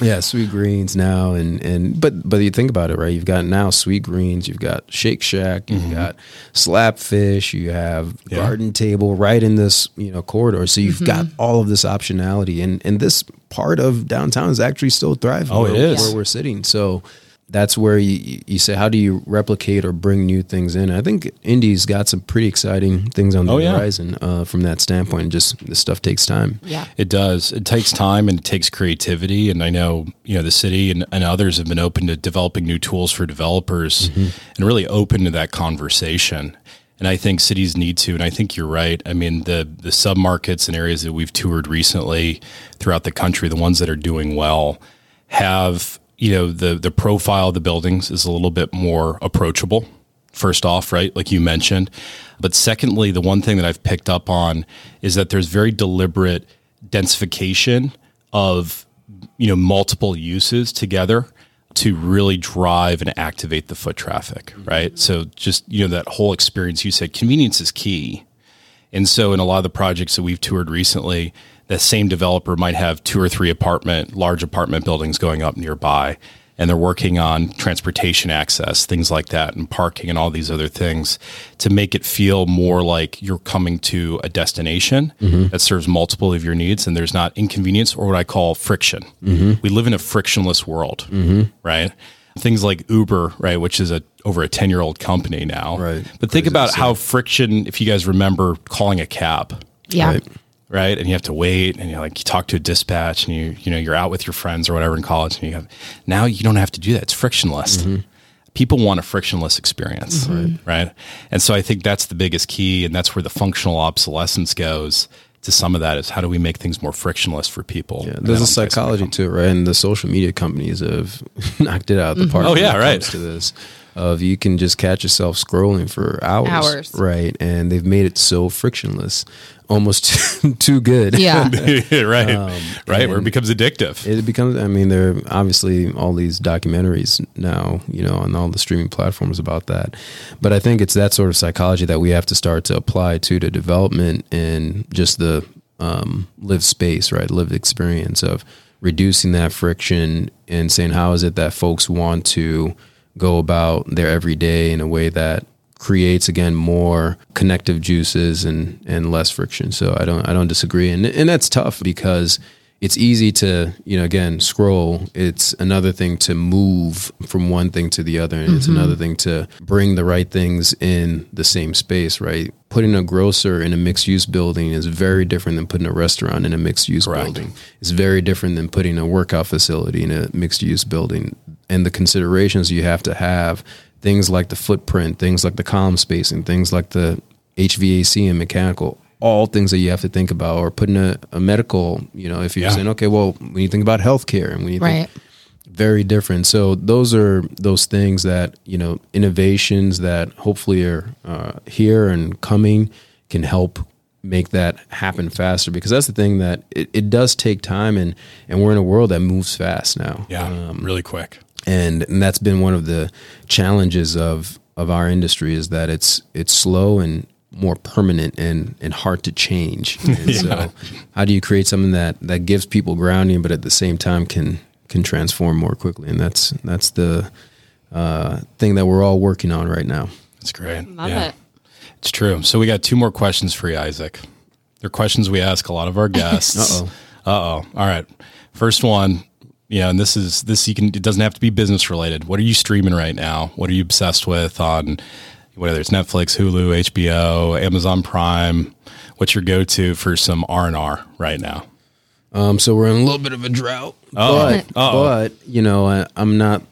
yeah, sweet greens now, and and but but you think about it, right? You've got now sweet greens, you've got Shake Shack, you've got Slapfish, you have Yeah. Garden Table right in this you know corridor. So you've got all of this optionality, and and this part of downtown is actually still thriving. Oh, it where, is. where we're sitting. So that's where you you say how do you replicate or bring new things in? I think Indy's got some pretty exciting things on the Oh, yeah. horizon uh, from that standpoint. Just this stuff takes time. Yeah. It does. It takes time and it takes creativity. And I know, you know, the city and, and others have been open to developing new tools for developers and really open to that conversation. And I think cities need to. And I think you're right. I mean, the the submarkets and areas that we've toured recently throughout the country, the ones that are doing well, have you know the the profile of the buildings is a little bit more approachable first off, right? Like you mentioned. But secondly, the one thing that I've picked up on is that there's very deliberate densification of you know multiple uses together to really drive and activate the foot traffic, mm-hmm. right? So just you know that whole experience you said convenience is key. And so in a lot of the projects that we've toured recently, that same developer might have two or three apartment, large apartment buildings going up nearby. And they're working on transportation access, things like that, and parking and all these other things to make it feel more like you're coming to a destination mm-hmm. that serves multiple of your needs and there's not inconvenience or what I call friction. Mm-hmm. We live in a frictionless world, mm-hmm. right? Things like Uber, right, which is a over a 10 year old company now. Right. But think Crazy to about how friction, if you guys remember calling a cab, Yeah. Right. Right? And you have to wait and you like you talk to a dispatch and you you know you're out with your friends or whatever in college and you have now you don't have to do that. It's frictionless. Mm-hmm. People want a frictionless experience, mm-hmm. right. And so I think that's the biggest key and that's where the functional obsolescence goes to some of that is how do we make things more frictionless for people? Yeah, there's a psychology to it, right? And the social media companies have knocked it out of the mm-hmm. park. Oh, yeah, right. comes To this, of you can just catch yourself scrolling for hours, Hours. right? And they've made it so frictionless, almost too, too good. Yeah. right, right, where it becomes addictive. It becomes. I mean, there are obviously all these documentaries now, you know, on all the streaming platforms about that. But I think it's that sort of psychology that we have to start to apply to the development and just the um, lived space, right? Lived experience of reducing that friction and saying, how is it that folks want to go about their everyday in a way that creates again more connective juices and and less friction. So I don't I don't disagree, and and that's tough because it's easy to you know again scroll. It's another thing to move from one thing to the other, and it's mm-hmm. another thing to bring the right things in the same space. Right, putting a grocer in a mixed use building is very different than putting a restaurant in a mixed use building. It's very different than putting a workout facility in a mixed use building, and the considerations you have to have things like the footprint, things like the column spacing, things like the HVAC and mechanical, all things that you have to think about, or putting a, a medical, you know, if you're Yeah. saying, okay, well, when you think about healthcare and when you Right. think very different. So those are those things that, you know, innovations that hopefully are uh, here and coming can help make that happen faster because that's the thing that it, it does take time and, and we're in a world that moves fast now Yeah, Um, really quick. And and that's been one of the challenges of of our industry is that it's it's slow and more permanent and and hard to change. And so how do you create something that that gives people grounding but at the same time can can transform more quickly and that's that's the uh, thing that we're all working on right now. That's great. Love Yeah. it. It's true. So we got two more questions for you, Isaac. They're questions we ask a lot of our guests. Uh-oh. Uh oh. All right. First one. Yeah, and this is this you can it doesn't have to be business related. What are you streaming right now? What are you obsessed with on whether it's Netflix, Hulu, HBO, Amazon Prime? What's your go to for some R and R right now? Um, so we're in a little bit of a drought, Uh-oh. but Uh-oh. but you know I, I'm not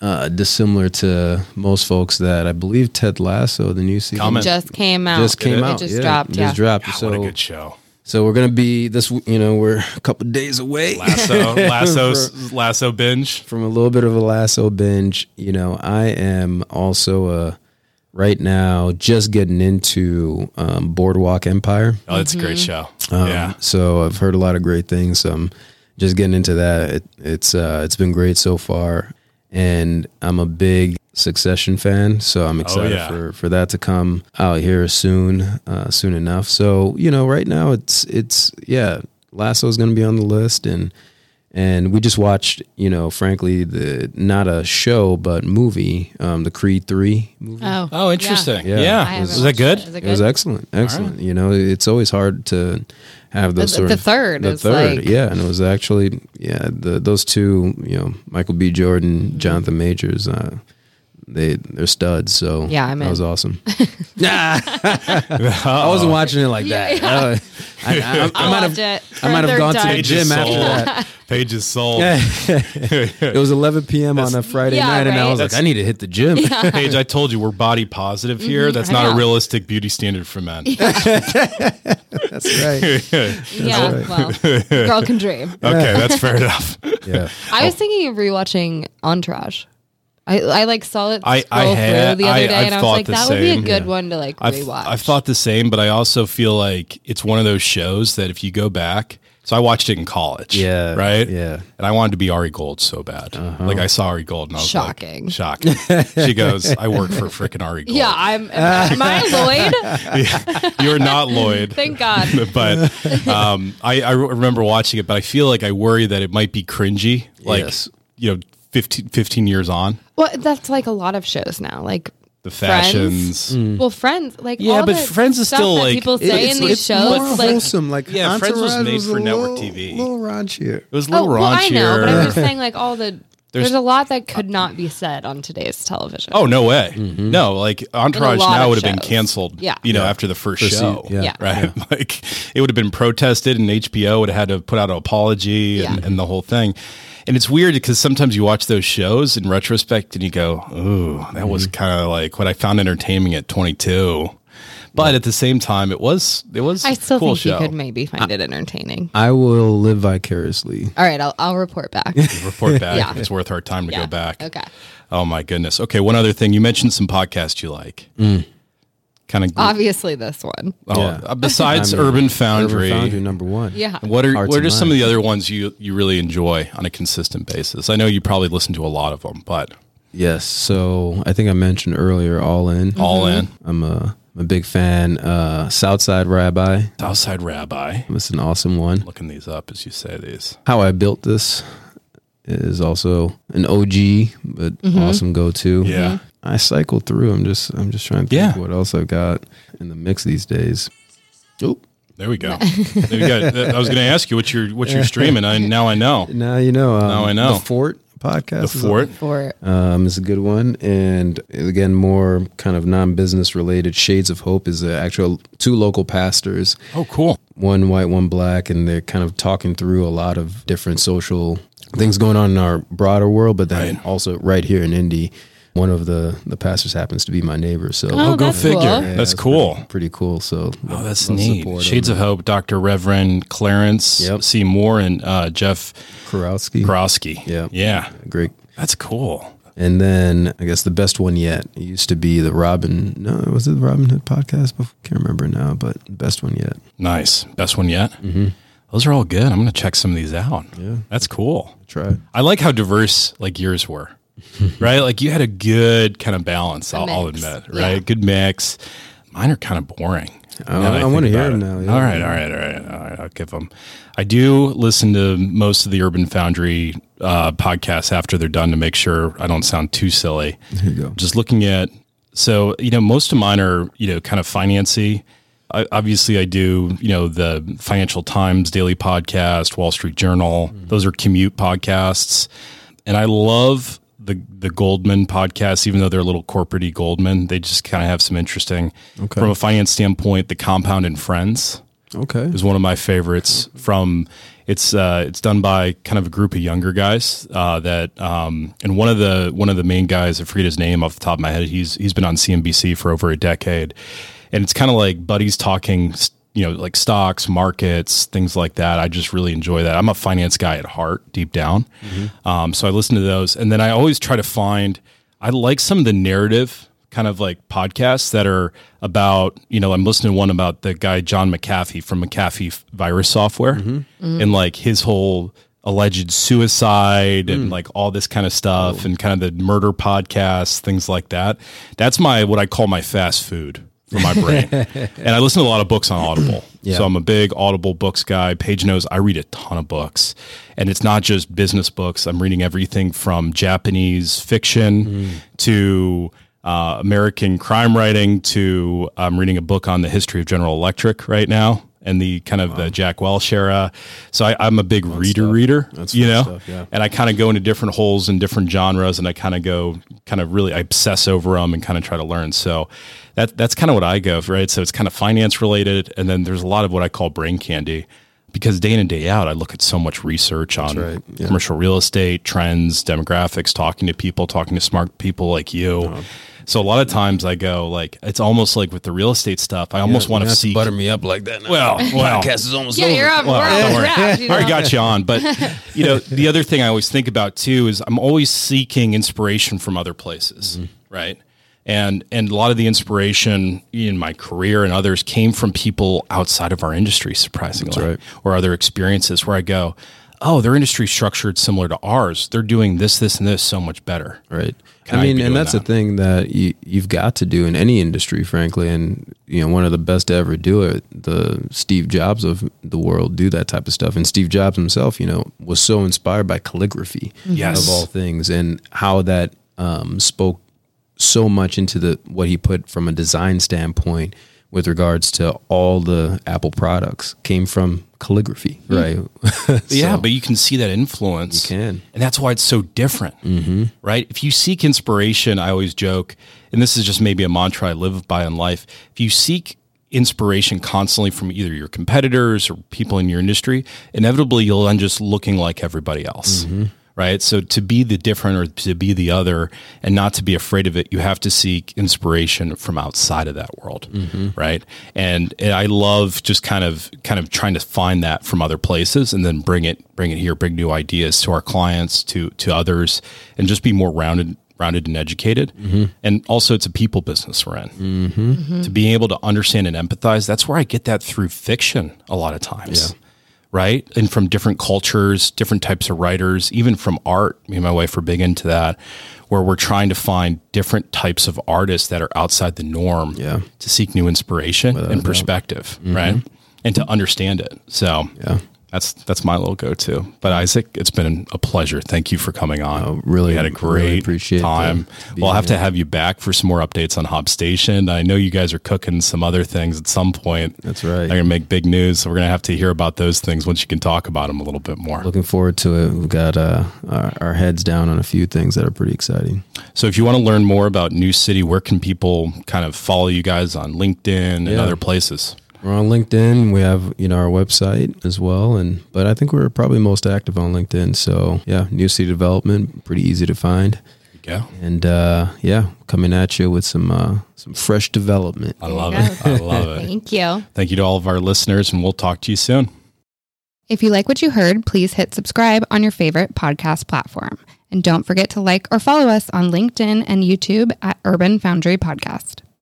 uh, dissimilar to most folks that I believe Ted Lasso, the new season, Comment. Just came out. just came it? out. It just yeah, dropped. Just yeah. dropped. God, so what a good show. So we're gonna be this. You know, we're a couple days away Lasso, lasso, lasso binge. from a little bit of a lasso binge. You know, I am also a right now just getting into um, Boardwalk Empire. Oh, that's a great show. Um, yeah. So I've heard a lot of great things. So I'm just getting into that. It, it's uh, it's been great so far, and I'm a big Succession fan. So I'm excited yeah. for for that to come out here soon, uh, soon enough. So you know, right now it's it's yeah, Lasso is going to be on the list, and and we just watched, you know, frankly, the not a show but movie, um, the Creed three movie. Oh. Oh, interesting. Yeah. Yeah. I haven't Was that good? it. Is it It was good? excellent, excellent. You know, it's always hard to have those The- sort the of third The is third, like- yeah, and it was actually yeah, the those two, you know, Michael B. Jordan, Mm-hmm. Jonathan Majors, uh, they they're studs. So Yeah, I'm that in. was awesome. I wasn't watching it like that. Yeah. Uh, I, I, I, I might have. it. I might have for a gone to the time. gym after that. Pages sold. It was 11 p.m. on a Friday Yeah, night, and I right? was like, I need to hit the gym. Paige, I told you we're body positive here. That's Mm-hmm. I not a realistic beauty standard for men. That's right. Yeah, well, girl can dream. Okay, that's fair enough. Yeah. I was thinking of rewatching Entourage. I, I like saw it I- scroll I had- through the other I- day, I've and I was thought like, the that would be a good Yeah. one to like I've, rewatch. I've thought the same, but I also feel like it's one of those shows that if you go back, so I watched it in college. Yeah, Right? yeah. Uh-huh. And I wanted to be Ari Gold so bad. Like I saw Ari Gold and I was Shocking. like, shocking. She goes, I work for freaking Ari Gold. yeah, I'm. Am, am I Lloyd? You're not Lloyd. Thank God. but um, I, I remember watching it, but I feel like I worry that it might be cringy. Like, Yes. you know, 15, 15 years on, Well, that's like a lot of shows now. Like, the Friends? fashions. well, Friends. Like, Yeah, all but the Friends is stuff still, like- people say it's- in these it's shows. more like, wholesome. Like Yeah, Friends was Entourage made for a network little- TV. Little raunchier. It was a oh, little well, I know, but I'm just saying, like, all the. There's, a lot that could not be said on today's television. Oh no way! Mm-hmm. No, like Entourage now would have been canceled. Yeah. you know, Yeah. after the first First show. yeah. Yeah. right. like it would have been protested, and HBO would have had to put out an apology and, Yeah. and the whole thing. And it's weird because sometimes you watch those shows in retrospect and you go, "Ooh, that Mm-hmm. was kind of like what I found entertaining at 22." But at the same time, it was it was I still a cool think show. you could maybe find it entertaining. I will live vicariously. All right, I'll, I'll report back. Report back. Yeah. if It's worth our time to Yeah. go back. Okay. Oh my goodness. Okay, one other thing. You mentioned some podcasts you like. Kind of. Obviously, this one. oh, Yeah. uh, besides I mean, Urban Foundry, Urban Foundry number one. Yeah. what are Hearts what are just some of the other ones you you really enjoy on a consistent basis? I know you probably listen to a lot of them, but Yes. So I think I mentioned earlier, All In. all in I'm a, I'm a big fan. Uh, Southside Rabbi. Southside Rabbi. That's an awesome one. Looking these up as you say these. How I built this is also an OG, but awesome go to. Yeah. I cycle through. I'm just I'm just trying to think Yeah. what else I've got in the mix these days. Oop. There we go. there we go. I was going to ask you what you're what you're streaming. I now I know. Now you know. Um, Now I know. The Fort podcast. The is fort. For Um, is a good one, and again, more kind of non-business related. Shades of Hope is the actual two local pastors, Oh, cool. one white, one black, and they're kind of talking through a lot of different social things going on in our broader world, but then Right. also right here in Indy, one of the the pastors happens to be my neighbor, so Oh, go that's figure. cool. Yeah, That's cool. Pretty, pretty cool. So Oh, that's love neat. support Shades on of Hope, Dr. Reverend Clarence Yep. C. Moore, and uh, Jeff Karowski. Krosky. Yeah. Yeah. Great. That's cool. And then I guess the best one yet it used to be the Robin. No, it was it the Robinhood podcast? Before? Can't remember now, but best one yet. Nice. Best one yet? Mm-hmm. Those are all good. I'm going to check some of these out. Yeah. That's cool. Try. it. I like how diverse like yours were, right? Like you had a good kind of balance. I'll, I'll mix. admit, Yeah. right? Good mix. Mine are kind of boring. Oh, now that I wanna hear them now, yeah. All right, all right, all right, all right. I'll give them. I do listen to most of the Urban Foundry uh, podcasts after they're done to make sure I don't sound too silly. There you go. Just looking at, so you know, most of mine are you know kind of financy. I, obviously, I do you know the Financial Times daily podcast, Wall Street Journal. Mm-hmm. Those are commute podcasts, and I love the the Goldman podcasts, even though they're a little corporatey Goldman. They just kind of have some interesting Okay. from a finance standpoint. The Compound and Friends Okay. is one of my favorites from it's uh, it's done by kind of a group of younger guys uh, that um, and one of the one of the main guys I forget his name off the top of my head he's he's been on CNBC for over a decade and it's kind of like buddies talking you know like stocks markets things like that. I just really enjoy that. I'm a finance guy at heart deep down. Mm-hmm. Um, so I listen to those. And then I always try to find I like some of the narrative kind of like podcasts that are about, you know, I'm listening to one about the guy John McAfee from McAfee Virus Software mm-hmm. Mm-hmm. and like his whole alleged suicide and mm. like all this kind of stuff oh. and kind of the murder podcasts, things like that. That's my what I call my fast food for my brain. and I listen to a lot of books on Audible. Yeah. So I'm a big Audible books guy. Paige knows I read a ton of books. And it's not just business books. I'm reading everything from Japanese fiction to uh, American crime writing to I'm reading a book on the history of General Electric right now and the kind of the Jack Welch era. So I, I'm a big reader stuff. reader, That's you know, stuff, yeah. and I kind of go into different holes and different genres, and I kind of go, kind of really, I obsess over them and kind of try to learn. So that that's kind of what I go for, right? So it's kind of finance related, and then there's a lot of what I call brain candy. Because day in and day out, I look at so much research on right, yeah. commercial real estate, trends, demographics, talking to people, talking to smart people like you. Uh-huh. So a lot of times I go like, it's almost like with the real estate stuff, I almost want to see. butter me up like that. Now. Well, well, podcast is almost yeah, over. you're on. well, we're don't on worry. you I already got you on. But you know, the other thing I always think about too is I'm always seeking inspiration from other places, Mm-hmm. right? And and a lot of the inspiration in my career and others came from people outside of our industry, surprisingly, right. or other experiences where I go, oh, their industry structured similar to ours. They're doing this, this, and this so much better. Right. I mean, and that's that? the thing that you, you've got to do in any industry, frankly. And, you know, one of the best to ever do it, the Steve Jobs of the world do that type of stuff. And Steve Jobs himself, you know, was so inspired by calligraphy Yes. of all things and how that um, spoke so much into the what he put from a design standpoint with regards to all the Apple products came from calligraphy, right? yeah, but you can see that influence. You can. And that's why it's so different, mm-hmm. right? If you seek inspiration, I always joke, and this is just maybe a mantra I live by in life. If you seek inspiration constantly from either your competitors or people in your industry, inevitably you'll end up just looking like everybody else. Right? So to be the different or to be the other and not to be afraid of it, you have to seek inspiration from outside of that world, mm-hmm. right? And, and I love just kind of kind of trying to find that from other places and then bring it bring it here, bring new ideas to our clients, to to others, and just be more rounded rounded and educated. Mm-hmm. And also, it's a people business we're in. Mm-hmm. To be able to understand and empathize, that's where I get that through fiction a lot of times. Right. And from different cultures, different types of writers, even from art. Me and my wife are big into that, where we're trying to find different types of artists that are outside the norm Yeah. to seek new inspiration and perspective. Right. And to understand it. So Yeah. That's that's my little go-to. But Isaac, it's been a pleasure. Thank you for coming on. Oh, really- we had a really great appreciate time. the- the- we'll have to have you back for some more updates on Hob Station. I know you guys are cooking some other things at some point. That's right. They're gonna make big news, so we're gonna have to hear about those things once you can talk about them a little bit more. Looking forward to it. We've got uh, our, our heads down on a few things that are pretty exciting. So, if you want to learn more about New City, where can people kind of follow you guys on LinkedIn and Yeah. other places? We're on LinkedIn. We have you know our website as well, and but I think we're probably most active on LinkedIn. So yeah, New City Development, pretty easy to find, Yeah, and uh, yeah, coming at you with some uh, some fresh development. I love it. I love it. Thank you. Thank you to all of our listeners, and we'll talk to you soon. If you like what you heard, please hit subscribe on your favorite podcast platform. And don't forget to like or follow us on LinkedIn and YouTube at Urban Foundry Podcast.